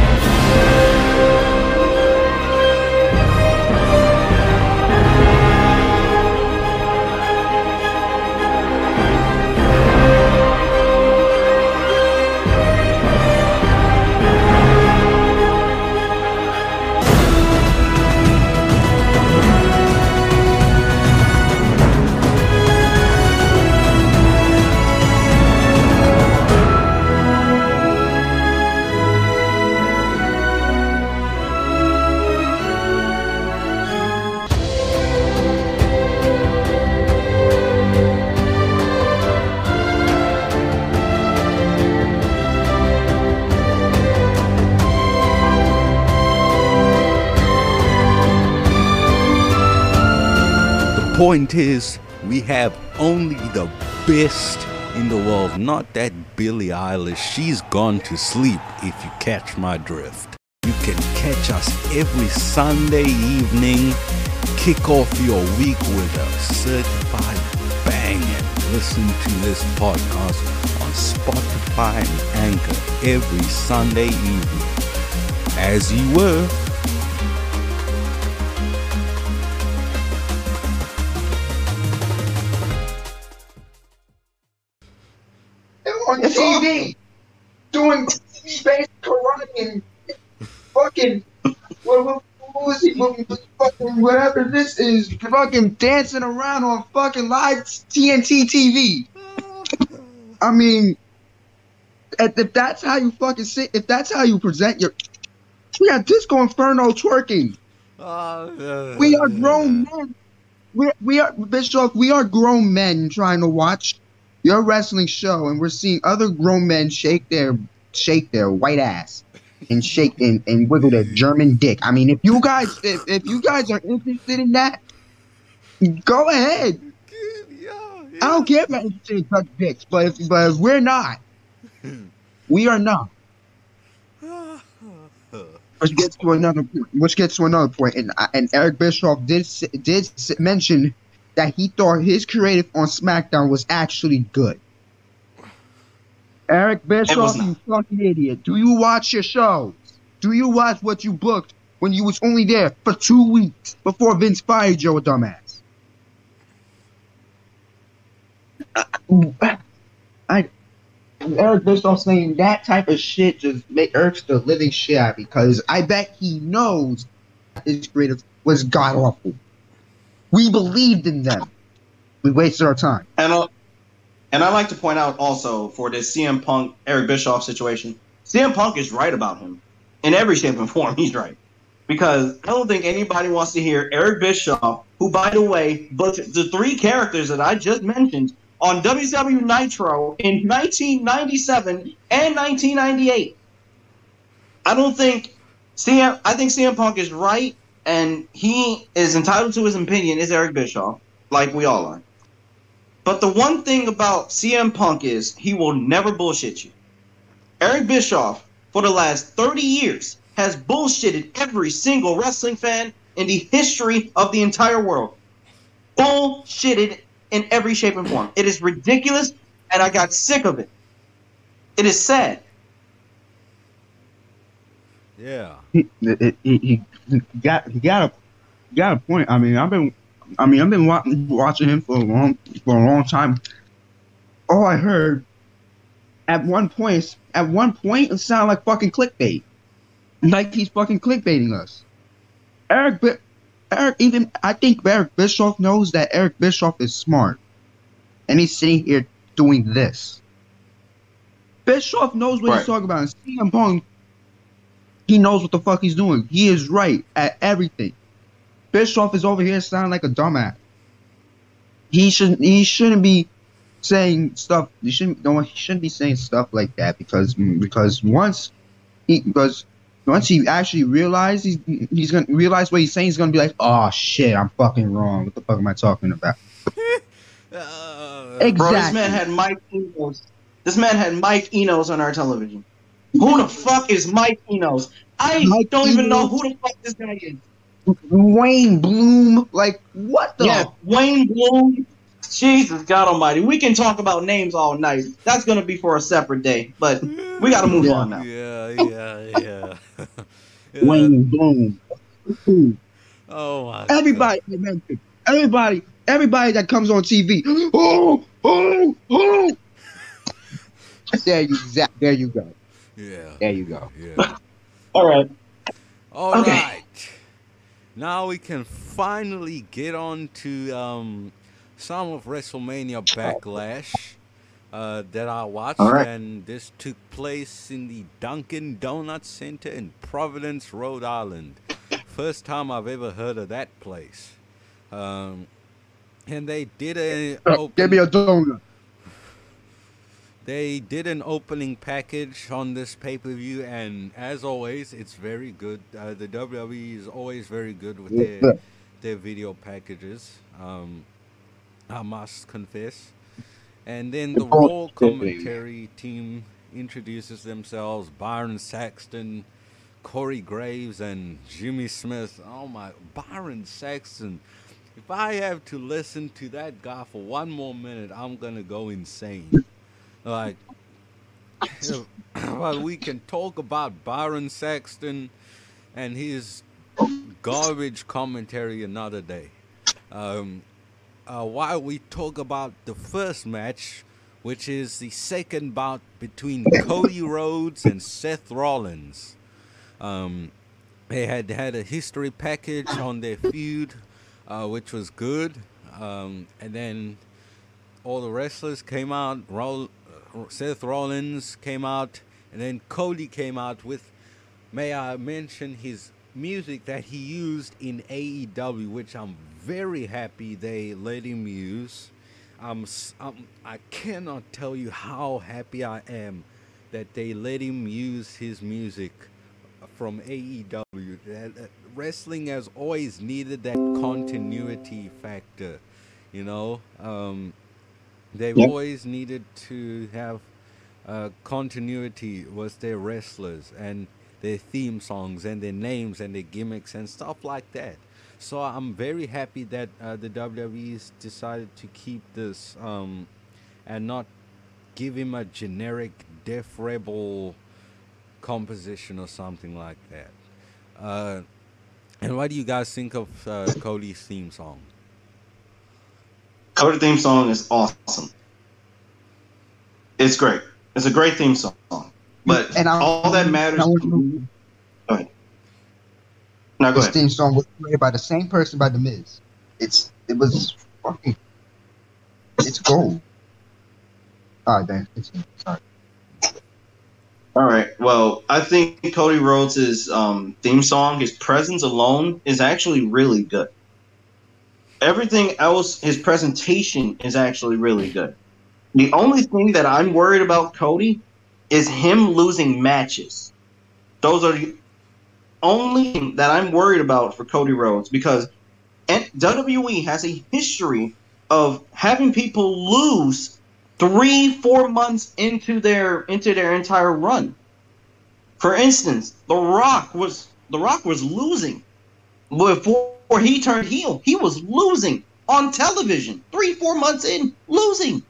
Point is, we have only the best in the world, not that Billie Eilish. She's gone to sleep, if you catch my drift. You can catch us every Sunday evening. Kick off your week with a certified bang and listen to this podcast on Spotify and Anchor every Sunday evening. As you were. On TV doing space karate and fucking what, what, what was he what, what- fucking whatever this is fucking dancing around on fucking live TNT TV. I mean, if if that's how you fucking sit, if that's how you present your, we got Disco Inferno twerking. Uh, we are grown men. We we are Bischoff. We are grown men trying to watch your wrestling show, and we're seeing other grown men shake their shake their white ass and shake and, and wiggle their German dick. I mean, if you guys if, if you guys are interested in that, go ahead. I don't care I'm interested in such dicks, but if, but if we're not, we are not. which gets to another point. Which gets to another point, and and Eric Bischoff did did mention that he thought his creative on SmackDown was actually good. Eric Bischoff, you fucking idiot! Do you watch your shows? Do you watch what you booked when you was only there for two weeks before Vince fired your dumbass? I Eric Bischoff saying that type of shit just make irks the living shit out because I bet he knows his creative was god awful. We believed in them. We wasted our time. And uh, and I like to point out also for this CM Punk Eric Bischoff situation, CM Punk is right about him in every shape and form. He's right because I don't think anybody wants to hear Eric Bischoff, who by the way, but the three characters that I just mentioned on WCW Nitro in 1997 and 1998. I don't think CM. I think CM Punk is right, and he is entitled to his opinion. Is Eric Bischoff, like we all are. But the one thing about CM Punk is he will never bullshit you. Eric Bischoff, for the last 30 years, has bullshitted every single wrestling fan in the history of the entire world. Bullshitted in every shape and form. It is ridiculous, and I got sick of it. It is sad. Yeah. He, he, he, he got he got a he got a point. I mean, I've been I mean I've been wa- watching him for a long for a long time. All I heard at one point at one point it sounded like fucking clickbait, like he's fucking clickbaiting us. Eric, Eric, even I think Eric Bischoff knows that Eric Bischoff is smart, and he's sitting here doing this. Bischoff knows what Right. he's talking about, and CM Punk he knows what the fuck he's doing. He is right at everything. Bischoff is over here sounding like a dumbass. He shouldn't. He shouldn't be saying stuff. He shouldn't. No, he shouldn't be saying stuff like that because because once he because once he actually realizes he's he's gonna realize what he's saying, he's gonna be like, oh shit, I'm fucking wrong. What the fuck am I talking about? Uh, Exactly. Bro, this man had Mike Enos. This man had Mike Enos on our television. Who the fuck is Mike Enos? I Mike don't even know who the fuck this guy is. Wayne Bloom, like what the? Yeah, Wayne Bloom. Jesus God Almighty, we can talk about names all night. That's gonna be for a separate day, but we gotta move Yeah. on now. Yeah, yeah, yeah. Yeah. Wayne Bloom. Oh my. Everybody, I mentioned, everybody, everybody that comes on TV. Oh, oh, oh. There you, za- there you go. Yeah. There you go. Yeah. All right. All right. Okay. Now we can finally get on to um, some of WrestleMania Backlash uh, that I watched, right. and this took place in the Dunkin' Donuts Center in Providence, Rhode Island. First time I've ever heard of that place. Um, and they did a Uh, give me a donut. They did an opening package on this pay per view, and as always, it's very good. Uh, the WWE is always very good with their their video packages. Um, I must confess. And then the Raw commentary team introduces themselves: Byron Saxton, Corey Graves, and Jimmy Smith. Oh my, Byron Saxton! If I have to listen to that guy for one more minute, I'm gonna go insane. Like, well, we can talk about Byron Saxton and his garbage commentary another day. Um, uh, while we talk about the first match, which is the second bout between Cody Rhodes and Seth Rollins. Um, they had had a history package on their feud, uh, which was good. Um, and then all the wrestlers came out. Roll, Seth Rollins came out, and then Cody came out with. May I mention his music that he used in AEW, which I'm very happy they let him use. I'm, I'm I cannot tell you how happy I am that they let him use his music from AEW. That Wrestling has always needed that continuity factor, you know. Um, they've Yep. always needed to have uh, continuity with their wrestlers, and their theme songs and their names and their gimmicks and stuff like that. So I'm very happy that uh, the WWE's decided to keep this um, and not give him a generic Def Rebel composition or something like that. Uh, and what do you guys think of uh, Cody's theme song? Cody theme song is awesome. It's great. It's a great theme song. But And all that matters. Go ahead. No, go This ahead. theme song was created by the same person by The Miz. It's it was fucking it's gold. Alright, Dan. It's, sorry. All right. Well, I think Cody Rhodes' um, theme song, his presence alone, is actually really good. Everything else, his presentation is actually really good. The only thing that I'm worried about Cody is him losing matches. Those are the only thing that I'm worried about for Cody Rhodes because WWE has a history of having people lose three, four months into their into their entire run. For instance, The Rock was The Rock was losing before he turned heel. He was losing on television, three, four months in, losing.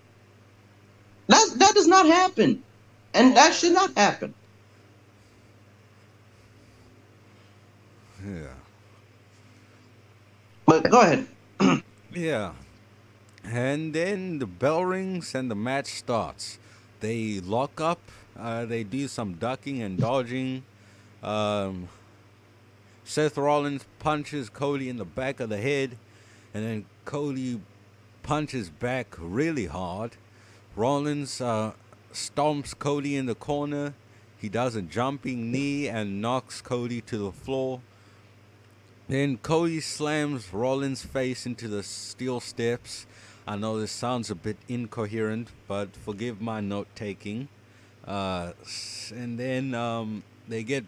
That that does not happen, and that should not happen. Yeah. But go ahead. Yeah. And then the bell rings and the match starts. They lock up, uh, they do some ducking and dodging. Um, Seth Rollins punches Cody in the back of the head, and then Cody punches back really hard. Rollins uh, stomps Cody in the corner. He does a jumping knee and knocks Cody to the floor. Then Cody slams Rollins' face into the steel steps. I know this sounds a bit incoherent, but forgive my note taking. Uh, and then um, they get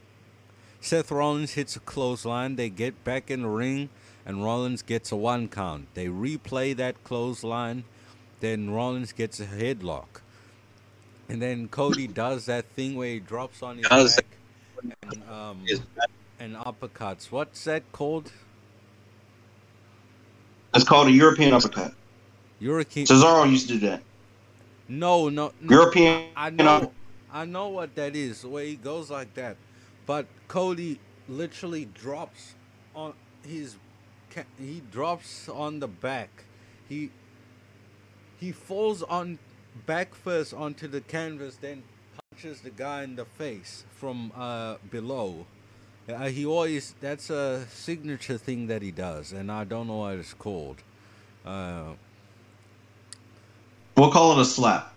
Seth Rollins hits a clothesline. They get back in the ring, and Rollins gets a one count. They replay that clothesline. Then Rollins gets a headlock. And then Cody does that thing where he drops on his Does- back and, um, and uppercuts. What's that called? It's called a European uppercut. European. Cesaro used to do that. No, no, no. European. I know, I know what that is. The way he goes like that, but Cody literally drops on his. He drops on the back. He. He falls on back first onto the canvas, then punches the guy in the face from uh, below. Uh, he always that's a signature thing that he does, and I don't know what it's called. Uh, We'll call it a slap.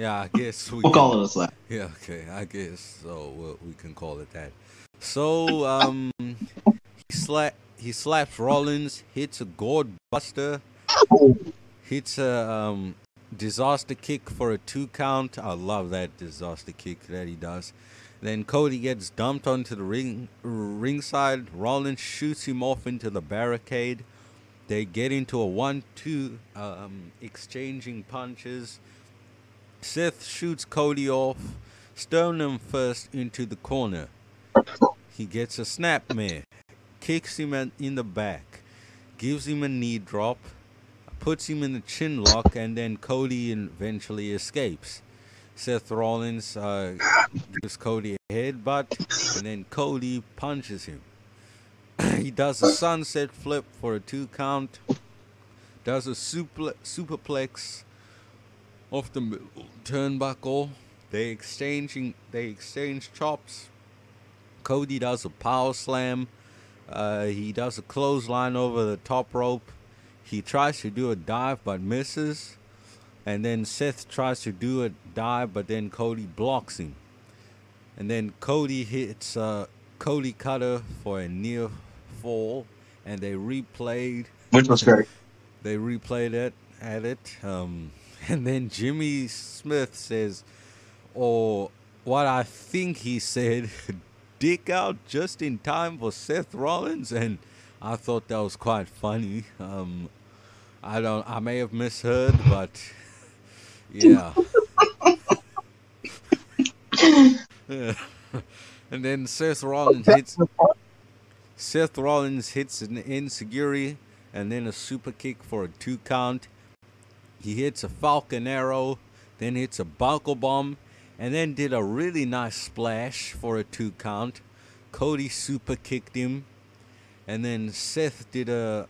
Yeah, I guess we We'll can- call it a slap. Yeah, okay, I guess so. We'll, we can call it that. So, um, he slap he slaps Rollins, hits a gourd buster, hits a um disaster kick for a two count. I love that disaster kick that he does. Then Cody gets dumped onto the ring ringside. Rollins shoots him off into the barricade. They get into a one-two, um, exchanging punches. Seth shoots Cody off, him first into the corner. He gets a snapmare, kicks him in the back, gives him a knee drop, puts him in the chin lock, and then Cody eventually escapes. Seth Rollins uh, gives Cody a headbutt, and then Cody punches him. he does a sunset flip for a two count, does a super, superplex off the middle turnbuckle. They exchanging they exchange chops. Cody does a power slam. Uh, he does a clothesline over the top rope. He tries to do a dive but misses. And then Seth tries to do a dive, but then Cody blocks him. And then Cody hits uh, Cody Cutter for a near fall, and they replayed Which was great. they replayed it at it um, and then jimmy smith says or what i think he said dick out just in time for seth rollins. And i thought that was quite funny. Um, i don't i may have misheard but yeah. And then Seth Rollins hits Seth Rollins hits an insecurity and then a super kick for a two count. He hits a Falcon Arrow, then hits a buckle bomb, and then did a really nice splash for a two count. Cody super kicked him, and then Seth did a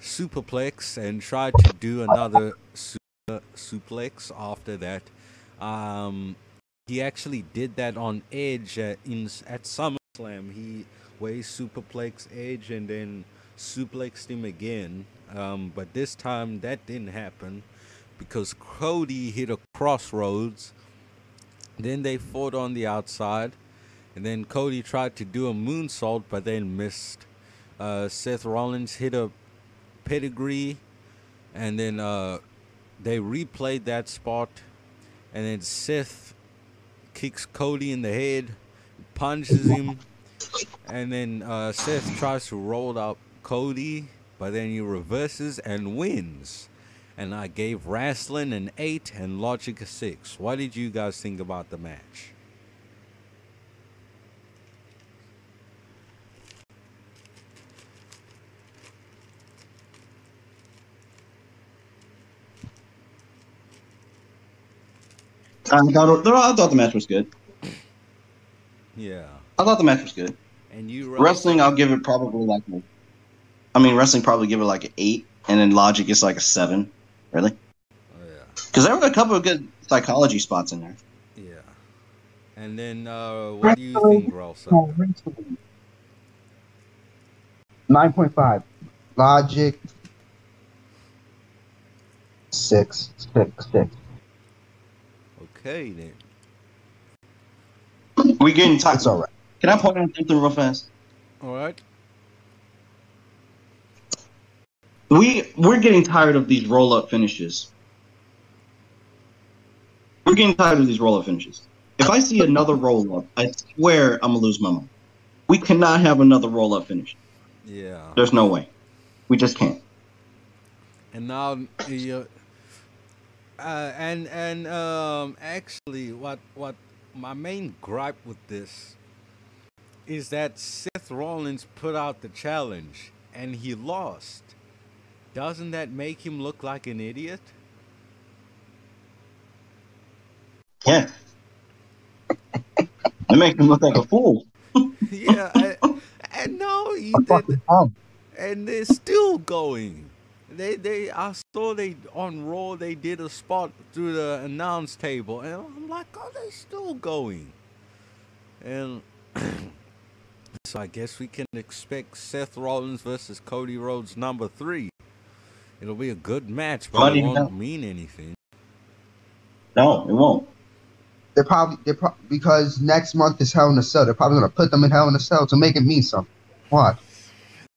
superplex and tried to do another super suplex after that. Um, he actually did that on Edge at, in, at SummerSlam. He way superplex Edge and then suplexed him again. Um, but this time that didn't happen because Cody hit a crossroads. Then they fought on the outside. And then Cody tried to do a moonsault but then missed. Uh, Seth Rollins hit a pedigree. And then uh, they replayed that spot. And then Seth kicks Cody in the head, punches him. And then uh, Seth tries to roll up Cody, but then he reverses and wins. And I gave Wrestling an 8 and Logic a 6. What did you guys think about the match? I thought, I thought the match was good. Yeah. I thought the match was good. And you Wrestling, I'll give it probably like. A- I mean, wrestling probably give it like an eight, and then Logic is like a seven. Really? Oh, yeah. Because there were a couple of good psychology spots in there. Yeah. And then uh, what do you think, Rosa? Nine point five. Logic. Six, six, six. Okay then. We getting tired. It's all right. Can I point out something real fast? All right. We we're getting tired of these roll up finishes. We're getting tired of these roll up finishes. If I see another roll up, I swear I'm gonna lose my mind. We cannot have another roll up finish. Yeah. There's no way. We just can't. And now you uh, and and um actually what what my main gripe with this is that Seth Rollins put out the challenge and he lost. Doesn't that make him look like an idiot? Yeah. It makes him look like a fool. yeah, I, and no, he did, and they're still going. They they I saw they on Raw they did a spot through the announce table, and I'm like, are they still going. And so I guess we can expect Seth Rollins versus Cody Rhodes number three. It'll be a good match, but Funny it won't enough. mean anything. No, it won't. They're probably they're pro- because next month is Hell in a Cell. They're probably gonna put them in Hell in a Cell to make it mean something. What?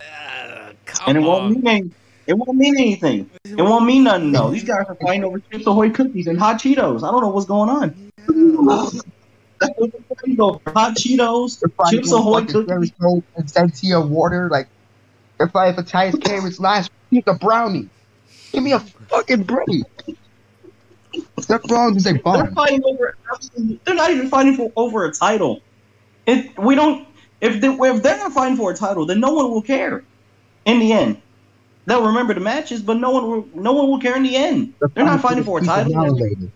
Ah, And come it won't on. mean any, it won't mean anything. It won't mean nothing though. These guys are fighting over Chips Ahoy cookies and hot Cheetos. I don't know what's going on. That's what they're fighting over. Hot Cheetos, They're Chips Ahoy cookies. And Sentia water. Like they're fighting for Titus Cameron's last piece of brownie. Give me a fucking break. Seth Rollins is a They're fighting over. They're not even fighting for over a title. It we don't. If they if they're not fighting for a title, then no one will care. In the end, they'll remember the matches, but no one will. No one will care in the end. They're not fighting for a title. They're,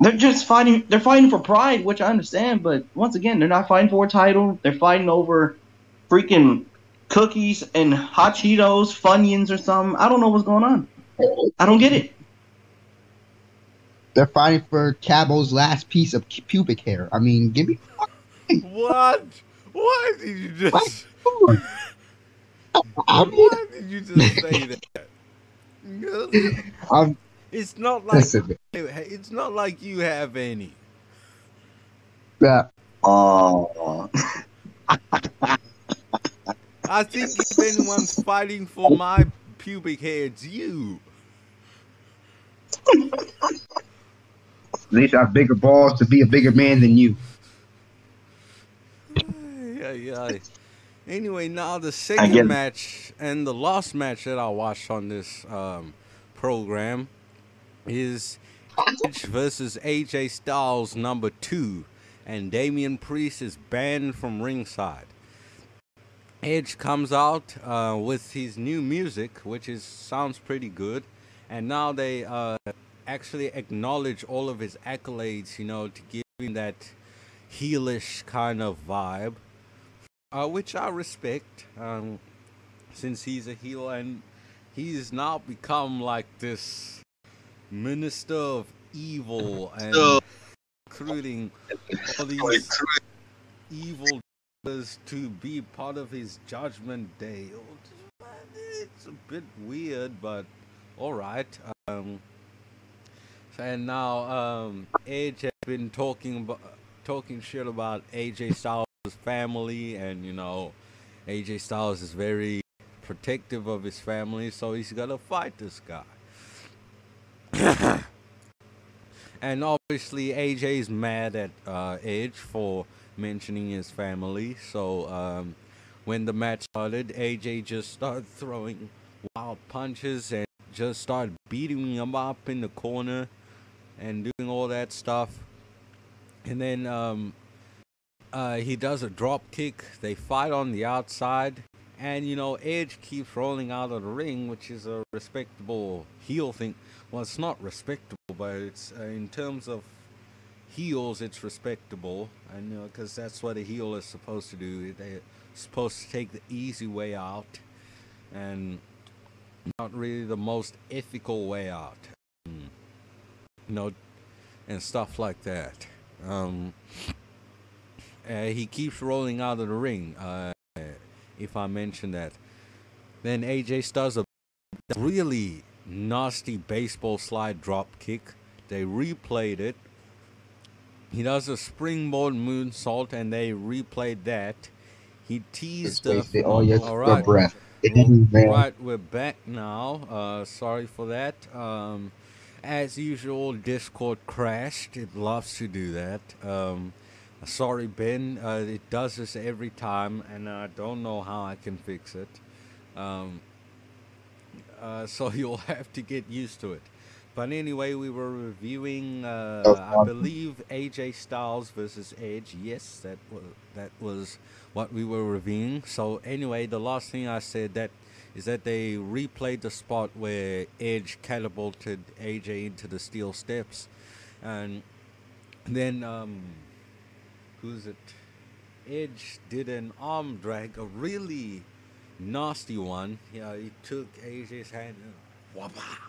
they're just fighting. They're fighting for pride, which I understand. But once again, they're not fighting for a title. They're fighting over freaking cookies and hot Cheetos, Funyuns, or something. I don't know what's going on. I don't get it. They're fighting for Cabo's last piece of pubic hair. I mean, give me. What? Why did you just? I mean, Why did you just say that? I'm, It's not like listen, it's not like you have any. that Oh, uh, I think if anyone's fighting for my pubic hair, it's you. at least I have bigger balls to be a bigger man than you. Yeah, yeah. Anyway, now the get second match and the last match that I watched on this um, program is Edge versus AJ Styles number two, and Damian Priest is banned from ringside. Edge comes out uh, with his new music, which is sounds pretty good, and now they uh, actually acknowledge all of his accolades, you know, to give him that heelish kind of vibe, uh, which I respect, um, since he's a heel and he's now become like this minister of evil and recruiting all these evil doers to be part of his judgment day. It's a bit weird, but all right. Um, and now um, Edge has been talking about talking shit about AJ Styles' family, and you know, AJ Styles is very protective of his family, so he's gonna fight this guy. and obviously, AJ's mad at uh, Edge for mentioning his family. So um, when the match started, AJ just started throwing wild punches and just started beating him up in the corner and doing all that stuff. And then um, uh, he does a drop kick. They fight on the outside. And, you know, Edge keeps rolling out of the ring, which is a respectable heel thing. Well, it's not respectable, but it's uh, in terms of heels, it's respectable. You know, because that's what a heel is supposed to do. They're supposed to take the easy way out and not really the most ethical way out. You know, and stuff like that. Um, uh, he keeps rolling out of the ring. Uh, if I mention that, then AJ does a really nasty baseball slide drop kick. They replayed it. He does a springboard moonsault, and they replayed that. He teased the. Oh yes, all the right. breath. All right, we're back now. Uh, sorry for that. Um, as usual, Discord crashed. It loves to do that. Um, sorry, Ben. Uh, it does this every time, and I don't know how I can fix it. Um, uh, so you'll have to get used to it. But anyway, we were reviewing, uh, Oh, I believe, AJ Styles versus Edge. Yes, that was that was what we were reviewing. So anyway, the last thing I said that is that they replayed the spot where Edge catapulted AJ into the steel steps, and then um, who's it? Edge did an arm drag, a really nasty one. Yeah, he took AJ's hand and whoppa,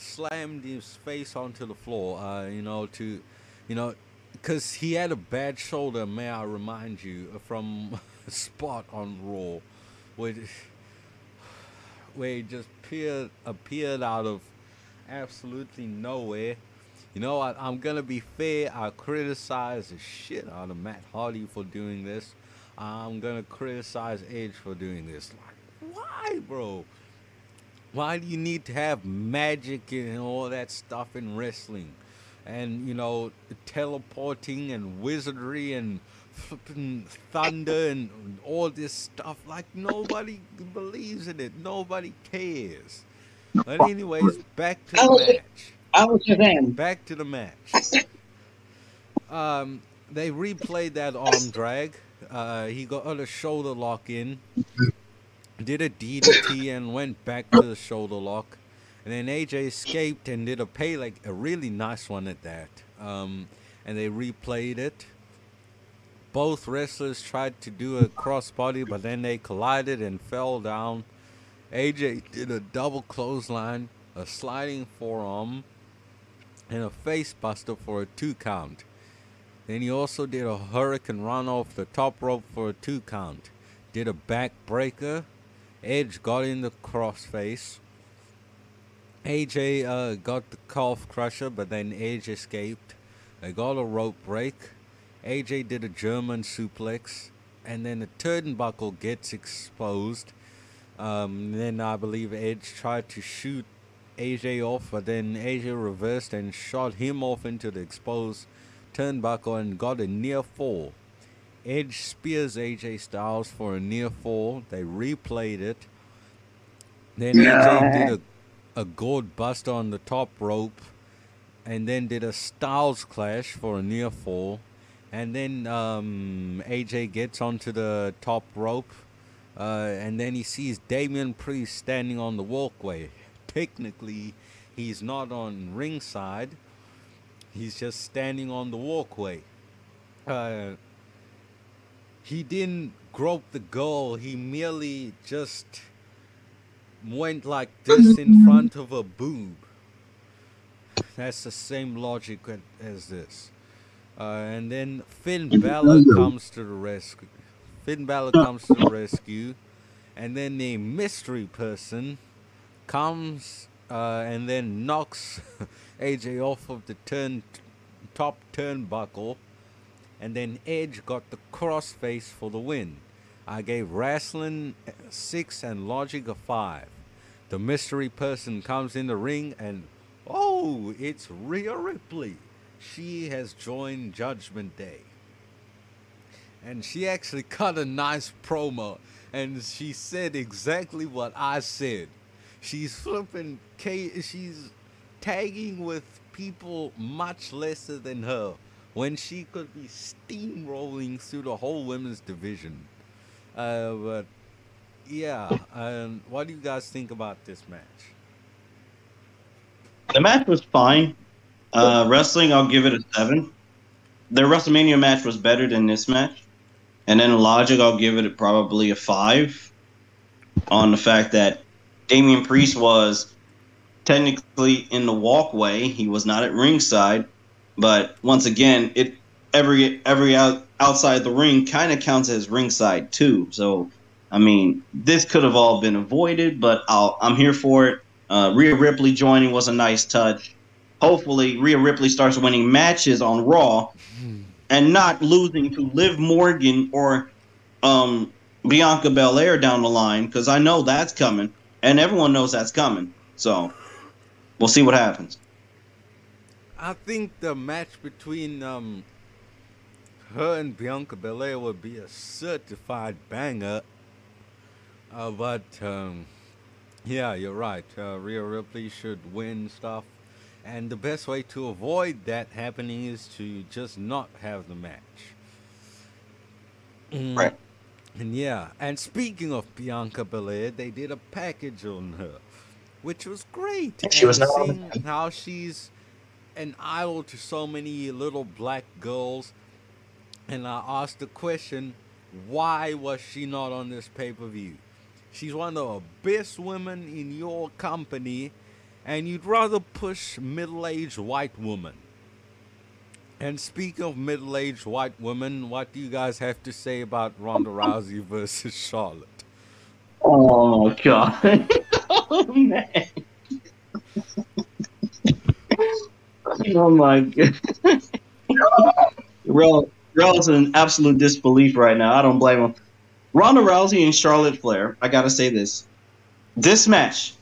slammed his face onto the floor. Uh, you know, to, you know, because he had a bad shoulder. May I remind you from a spot on Raw, where where he just appeared appeared out of absolutely nowhere. You know what? I'm gonna be fair. I criticize the shit out of Matt Hardy for doing this. I'm gonna criticize Edge for doing this. Like, why, bro? Why do you need to have magic and all that stuff in wrestling? And you know, teleporting and wizardry and flipping thunder and all this stuff. Like nobody believes in it. Nobody cares. But anyways, back to the match. Just saying. Back to the match. Um, they replayed that arm drag. Uh, he got a shoulder lock in, did a DDT and went back to the shoulder lock, and then AJ escaped and did a pay like a really nice one at that. Um, and they replayed it. Both wrestlers tried to do a crossbody, but then they collided and fell down. AJ did a double clothesline, a sliding forearm, and a face buster for a two count. Then he also did a hurricanrana off the top rope for a two count. Did a back breaker. Edge got in the crossface. AJ uh, got the calf crusher, but then Edge escaped. They got a rope break. AJ did a German suplex, and then the turnbuckle gets exposed. Um, then I believe Edge tried to shoot AJ off, but then AJ reversed and shot him off into the exposed turnbuckle and got a near fall. Edge spears AJ Styles for a near fall. They replayed it. Then AJ did a, a gourd buster on the top rope and then did a Styles clash for a near fall. and then um, AJ gets onto the top rope, uh, and then he sees Damian Priest standing on the walkway. Technically, he's not on ringside; he's just standing on the walkway. Uh, he didn't grope the girl; he merely just went like this in front of a boob. That's the same logic as this. Uh, and then Finn Balor comes to the rescue. Finn Balor comes to the rescue, and then the mystery person comes uh, and then knocks AJ off of the turn top turnbuckle, and then Edge got the crossface for the win. I gave wrestling a six and logic a five. The mystery person comes in the ring and oh, it's Rhea Ripley. She has joined Judgment Day. And she actually cut a nice promo and she said exactly what I said. She's flipping K she's tagging with people much lesser than her when she could be steamrolling through the whole women's division. Uh, but yeah, um, what do you guys think about this match? The match was fine. Uh, wrestling, I'll give it a seven. Their WrestleMania match was better than this match. And then Logic, I'll give it probably a five on the fact that Damian Priest was technically in the walkway. He was not at ringside, but once again, it every every out, outside the ring kind of counts as ringside too. So, I mean, this could have all been avoided, but I'll, I'm here for it. Uh, Rhea Ripley joining was a nice touch. Hopefully, Rhea Ripley starts winning matches on Raw and not losing to Liv Morgan or um, Bianca Belair down the line because I know that's coming, and everyone knows that's coming. So we'll see what happens. I think the match between um, her and Bianca Belair would be a certified banger. Uh, but um, yeah, you're right. Uh, Rhea Ripley should win stuff. And the best way to avoid that happening is to just not have the match. Mm. Right. And yeah, and speaking of Bianca Belair, they did a package on her, which was great. She was not seeing how she's an idol to so many little black girls. And I asked the question, why was she not on this pay per view? She's one of the best women in your company, and you'd rather push middle aged white women. And speaking of middle aged white women, what do you guys have to say about Ronda Rousey versus Charlotte? Oh god. oh man. oh my god. Rel, Rel's in absolute disbelief right now. I don't blame him. Ronda Rousey and Charlotte Flair, I gotta say this. This match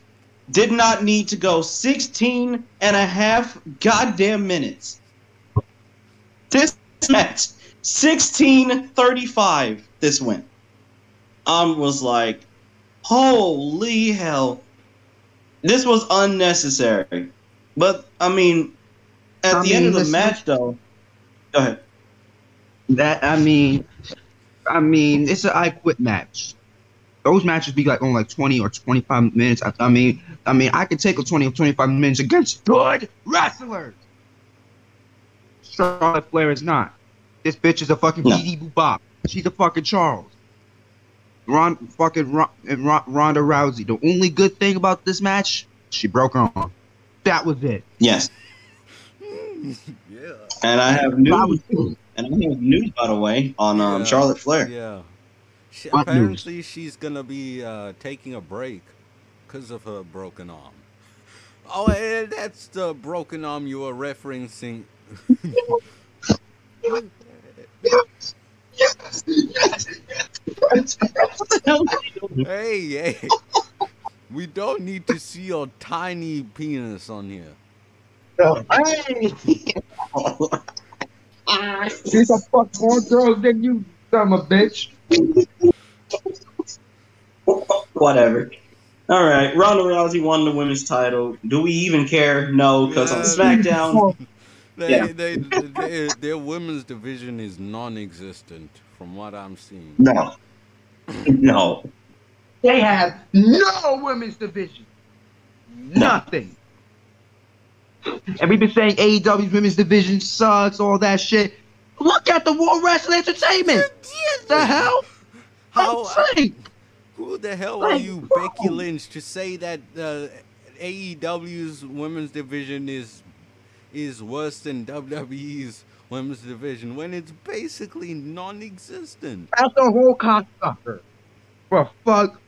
did not need to go 16 and a half goddamn minutes. This match, 1635, this went. Um was like, holy hell. This was unnecessary. But I mean, at I the end of the listen- match though. Go ahead. That I mean, I mean, it's an I quit match. Those matches be like on like twenty or twenty five minutes. I, I mean, I mean, I could take a twenty or twenty five minutes against good wrestlers. Charlotte Flair is not. This bitch is a fucking No. BD Boop. She's a fucking Charles. Ron, fucking Ron, Ron, Ronda Rousey. The only good thing about this match, she broke her arm. That was it. Yes. Yeah. And I have news and I have news by the way on um, Yeah. Charlotte Flair. Yeah. She, What news? apparently, she's gonna be uh, taking a break because of her broken arm. Oh, eh, that's the broken arm you were referencing. Hey, hey. We don't need to see your tiny penis on here. She's a fuck more girls than you, son of a bitch. Whatever. All right, Ronda Rousey won the women's title. Do we even care? No, because on SmackDown, They, Yeah. they, they, their women's division is non-existent, from what I'm seeing. No. No. They have no women's division. Nothing. And we've been saying AEW's women's division sucks, all that shit. Look at the World Wrestling Entertainment. the hell? How? I'm. Who the hell are you, Becky Lynch, to say that uh, AEW's women's division is is worse than WWE's women's division when it's basically non-existent? That's the whole cocksucker. For fuck.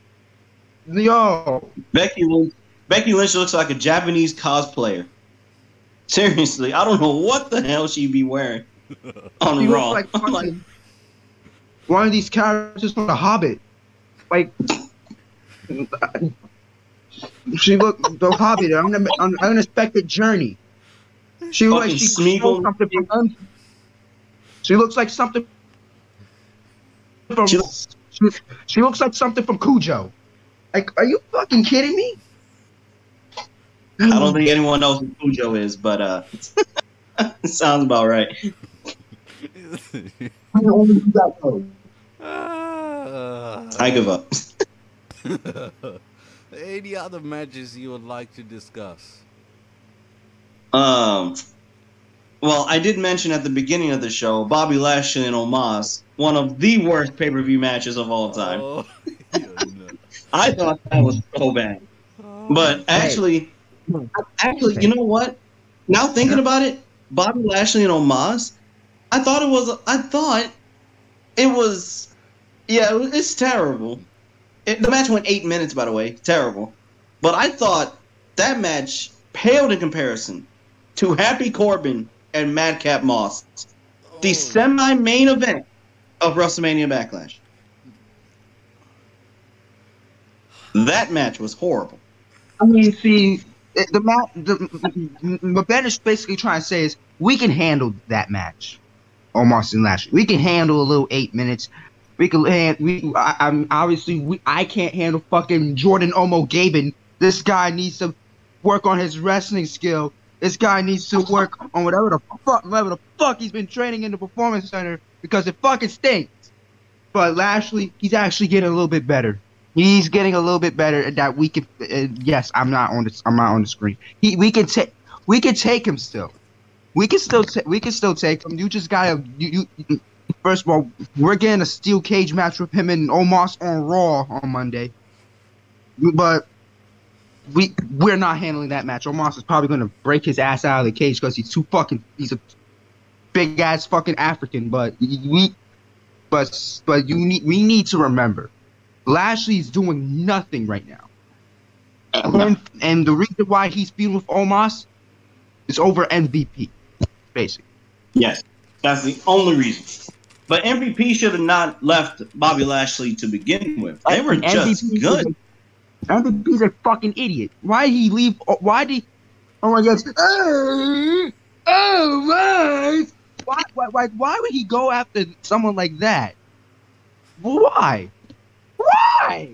Yo. Becky Lynch. Becky Lynch looks like a Japanese cosplayer. Seriously, I don't know what the hell she'd be wearing on She Raw. like like, one of these characters from The Hobbit. Like, she looked The Hobbit, an un- un- unexpected journey. She looks like she stole something from Un- She looks like something from. She She, she looks like something from Cujo. Like, are you fucking kidding me? I don't think anyone knows who Cujo is, but uh, sounds about right. Ah. I give up. Any other matches you would like to discuss? Um, well, I did mention at the beginning of the show Bobby Lashley and Omos, one of the worst pay per view matches of all time. Oh, yeah, no. I thought that was so bad, but actually, actually, you know what? Now thinking about it, Bobby Lashley and Omos, I thought it was. I thought it was. Yeah, it was- it's terrible. It, the match went eight minutes, by the way. Terrible. But I thought that match paled in comparison to Happy Corbin and Madcap Moss, the Oh. semi-main event of WrestleMania Backlash. That match was horrible. I mean, see, it- the match, the, Ben is basically trying to say is we can handle that match, Omos and Lashley. We can handle a little eight minutes. We can. We, I, I'm obviously, we, I can't handle fucking Jordan Omogbehin. This guy needs to work on his wrestling skill. This guy needs to work on whatever the fuck, whatever the fuck he's been training in the performance center because it fucking stinks. But Lashley, he's actually getting a little bit better. He's getting a little bit better at that we can. Uh, yes, I'm not on the. I'm not on the screen. He, we can take. We can take him still. We can still. ta- we can still take him. You just gotta. You, you. First of all, we're getting a steel cage match with him and Omos on Raw on Monday. But we we're not handling that match. Omos is probably gonna break his ass out of the cage because he's too fucking. He's a big ass fucking African. But we. But but you need. We need to remember. Lashley's doing nothing right now. Uh, and, and the reason why he's feuding with Omos is over MVP, basically. Yes, that's the only reason. But MVP should have not left Bobby Lashley to begin with. They were just MVP 's good. MVP's a fucking idiot. Why did he leave? Oh, why did? Oh my God! Oh, oh my! Why, why, why, why would he go after someone like that? Why? Why?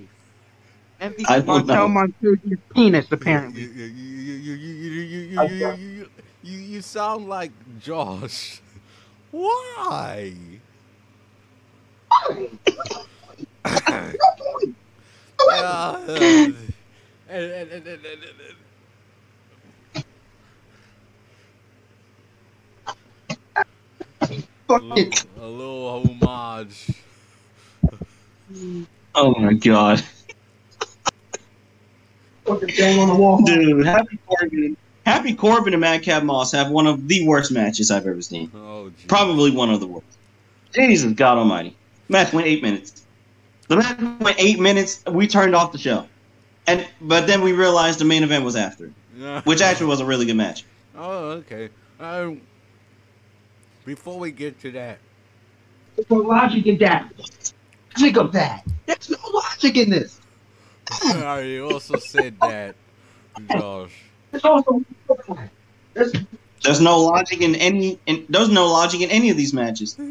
MVP I don't Martel know. Montoya's penis, apparently. you, you, you, you, you, you, you, you, you, you, you, you sound like Josh. Why? Uh, and, and, a little homage. Oh my god, Fucking thing on the wall. dude! Happy Corbin, Happy Corbin and Madcap Moss have one of the worst matches I've ever seen. Oh, geez. Probably one of the worst. Jesus God Almighty! Match went eight minutes. The match went eight minutes. We turned off the show, and but then we realized the main event was after, which actually was a really good match. Oh, okay. Um, before we get to that, There's no logic in that. Think of that. There's no logic in this. I also said that, Josh. There's also there's, There's no logic in any. In, there's no logic in any of these matches. Let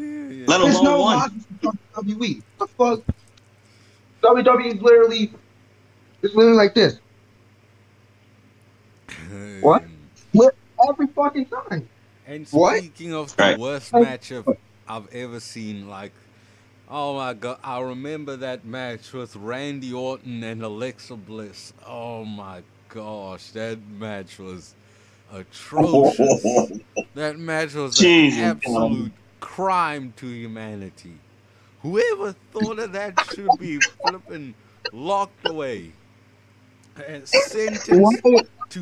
there's alone no one. logic in WWE. What the fuck? WWE is literally it's literally like this. What? Every fucking time. And What? speaking of the Right. worst match of, I've ever seen, like, oh my god, I remember that match with Randy Orton and Alexa Bliss. Oh my gosh, that match was atrocious. that match was Jesus, an absolute crime to humanity. Whoever thought of that should be flipping locked away and sentenced to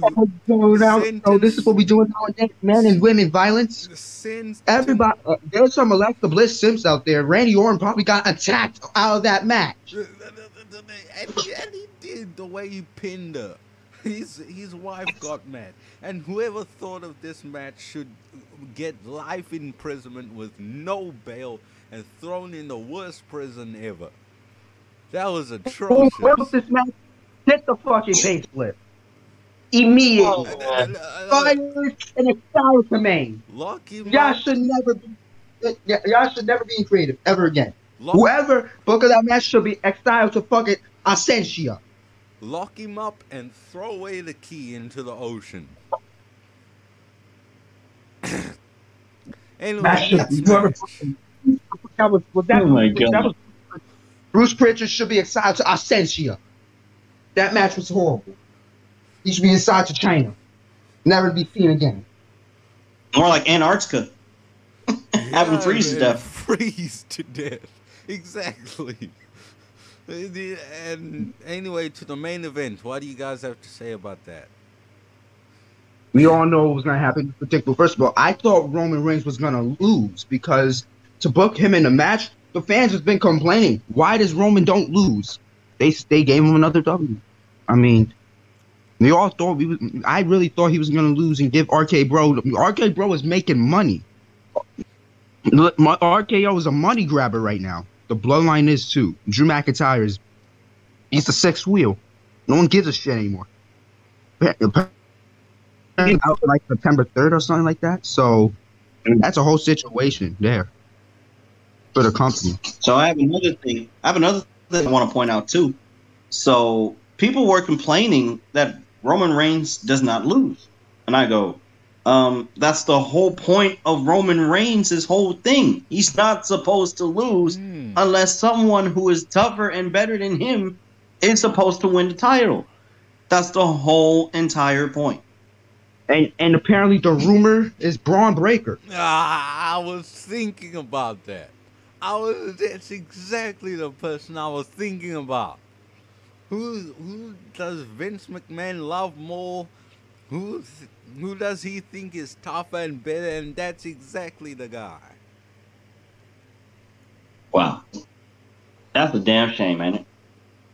so this is what we doing nowadays, men and women violence. sentenced Everybody, uh, there's some Alexa Bliss simps out there. Randy Orton probably got attacked out of that match. And he, and he did the way he pinned her. His his wife got mad, and whoever thought of this match should get life imprisonment with no bail and thrown in the worst prison ever. That was Who atrocious. wrote this match? Get the fucking payslip immediately. Oh, Fired and exiled to Maine. Lock Y'all should never be. y- y- Y'all should never be creative ever again. Lock, Whoever book of that match should be exiled to fucking Ascensia. lock him up and throw away the key into the ocean. anyway, That should match. that was, was that, Oh my that God. was Bruce Pritchard should be exiled to Ascensia. That match was horrible. He should be inside to China. Never to be seen again. More like Antarctica. Have him Yeah, freeze to death. Freeze to death. Exactly. And anyway, to the main event, what do you guys have to say about that? We all know what was going to happen. Particular. First of all, I thought Roman Reigns was going to lose because to book him in a match, the fans have been complaining. Why does Roman don't lose? They they gave him another W. I mean, we all thought we was. I really thought he was going to lose and give RK Bro. RK Bro is making money. RKO is a money grabber right now. The bloodline is too. Drew McIntyre is. He's the sixth wheel. No one gives a shit anymore out like September 3rd or something like that. So that's a whole situation there for the company. So I have another thing. I have another thing I want to point out too. So people were complaining that Roman Reigns does not lose, and I go, um, that's the whole point of Roman Reigns' his whole thing. He's not supposed to lose Hmm. unless someone who is tougher and better than him is supposed to win the title. That's the whole entire point. And and apparently the rumor is Bron Breakker. Ah, I was thinking about that. I was that's exactly the person I was thinking about. Who who does Vince McMahon love more? Who who does he think is tougher and better? And that's exactly the guy. Wow. That's a damn shame, ain't it?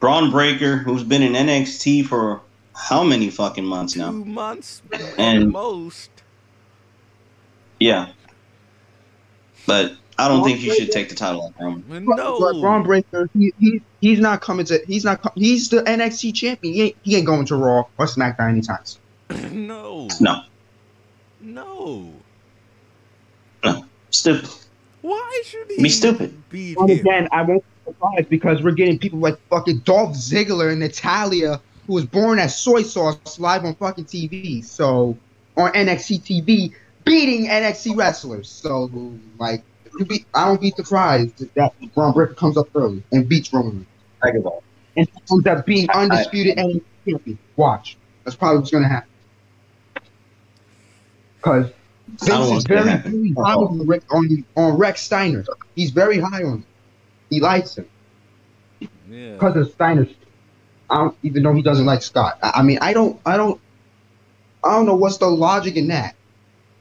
Bron Breakker, who's been in NXT for how many fucking months now? Two months And- most. Yeah. But I don't think you should take the title off Roman. No. But Bron Breakker, he, he he's not coming to he's not co- he's the NXT champion. He ain't, he ain't going to Raw or SmackDown anytime. soon. no. No. No. Uh, stupid. Why should he Be stupid. beat And again, I won't be surprised because we're getting people like fucking Dolph Ziggler and Natalya, who was born as soy sauce live on fucking TV. So on NXT TV, beating NXT wrestlers. So like, you be, I don't be surprised that Bron Breakker comes up early and beats Roman Reigns and ends up being undisputed NXT champion. Watch, that's probably what's gonna happen. Because I Vince is want that to very, happen. very high on, Rick, on on Rex Steiner. He's very high on him. He likes him Yeah. because of Steiner's. I don't even know he doesn't like Scott. I, I mean, I don't, I don't, I don't know what's the logic in that.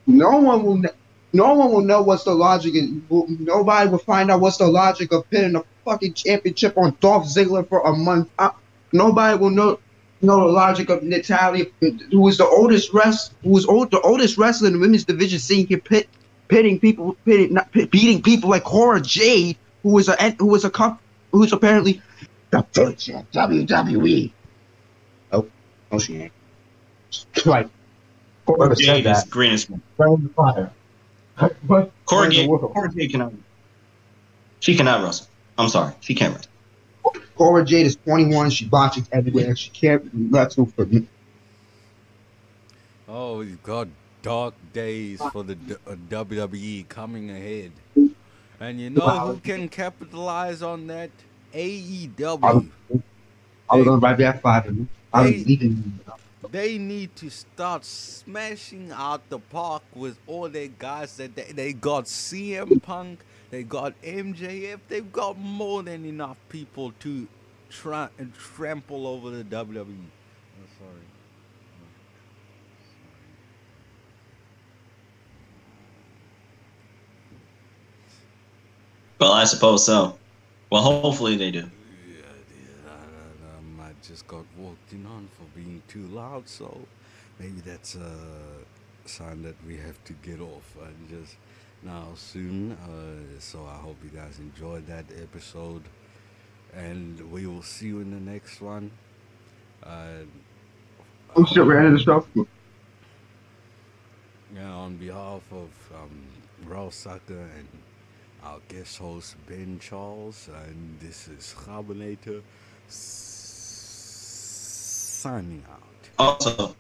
No one will, kn- no one will know what's the logic. Will- nobody will find out what's the logic of pinning a fucking championship on Dolph Ziggler for a month. Uh, nobody will know know the logic of Natalya, who is the oldest rest, who was old, the oldest wrestler in the women's division, seeing him pit, pitting people, pitting, not pit, beating people like Cora Jade, who was a who was a comp, who apparently the future WWE. Oh, oh, she ain't. Right. Whoever Jade is that. green as fire. What? Corey Burn the Jade, world. Corey Jade cannot. She cannot wrestle. I'm sorry. She can't wrestle. Cora Jade is 21. She botches everywhere. She can't wrestle for me. Oh you've got dark days for the D- uh, WWE coming ahead. And you know Wow. who can capitalize on that? AEW. I was gonna write that five. I Hey. was leaving. They need to start smashing out the park with all their guys that they, they got CM Punk, they got MJF, they've got more than enough people to try and trample over the WWE. I'm oh, sorry. Well, I suppose so. Well, hopefully they do. Yeah, yeah, I, I, I might just got walked in on for being too loud, so maybe that's a sign that we have to get off and just now soon. Uh, so I hope you guys enjoyed that episode, and we will see you in the next one. Uh, Oh shit, we're the show. yeah, on behalf of um, Rellsucka and our guest host Ben Charles, and this is Kgabinator signing out. Also,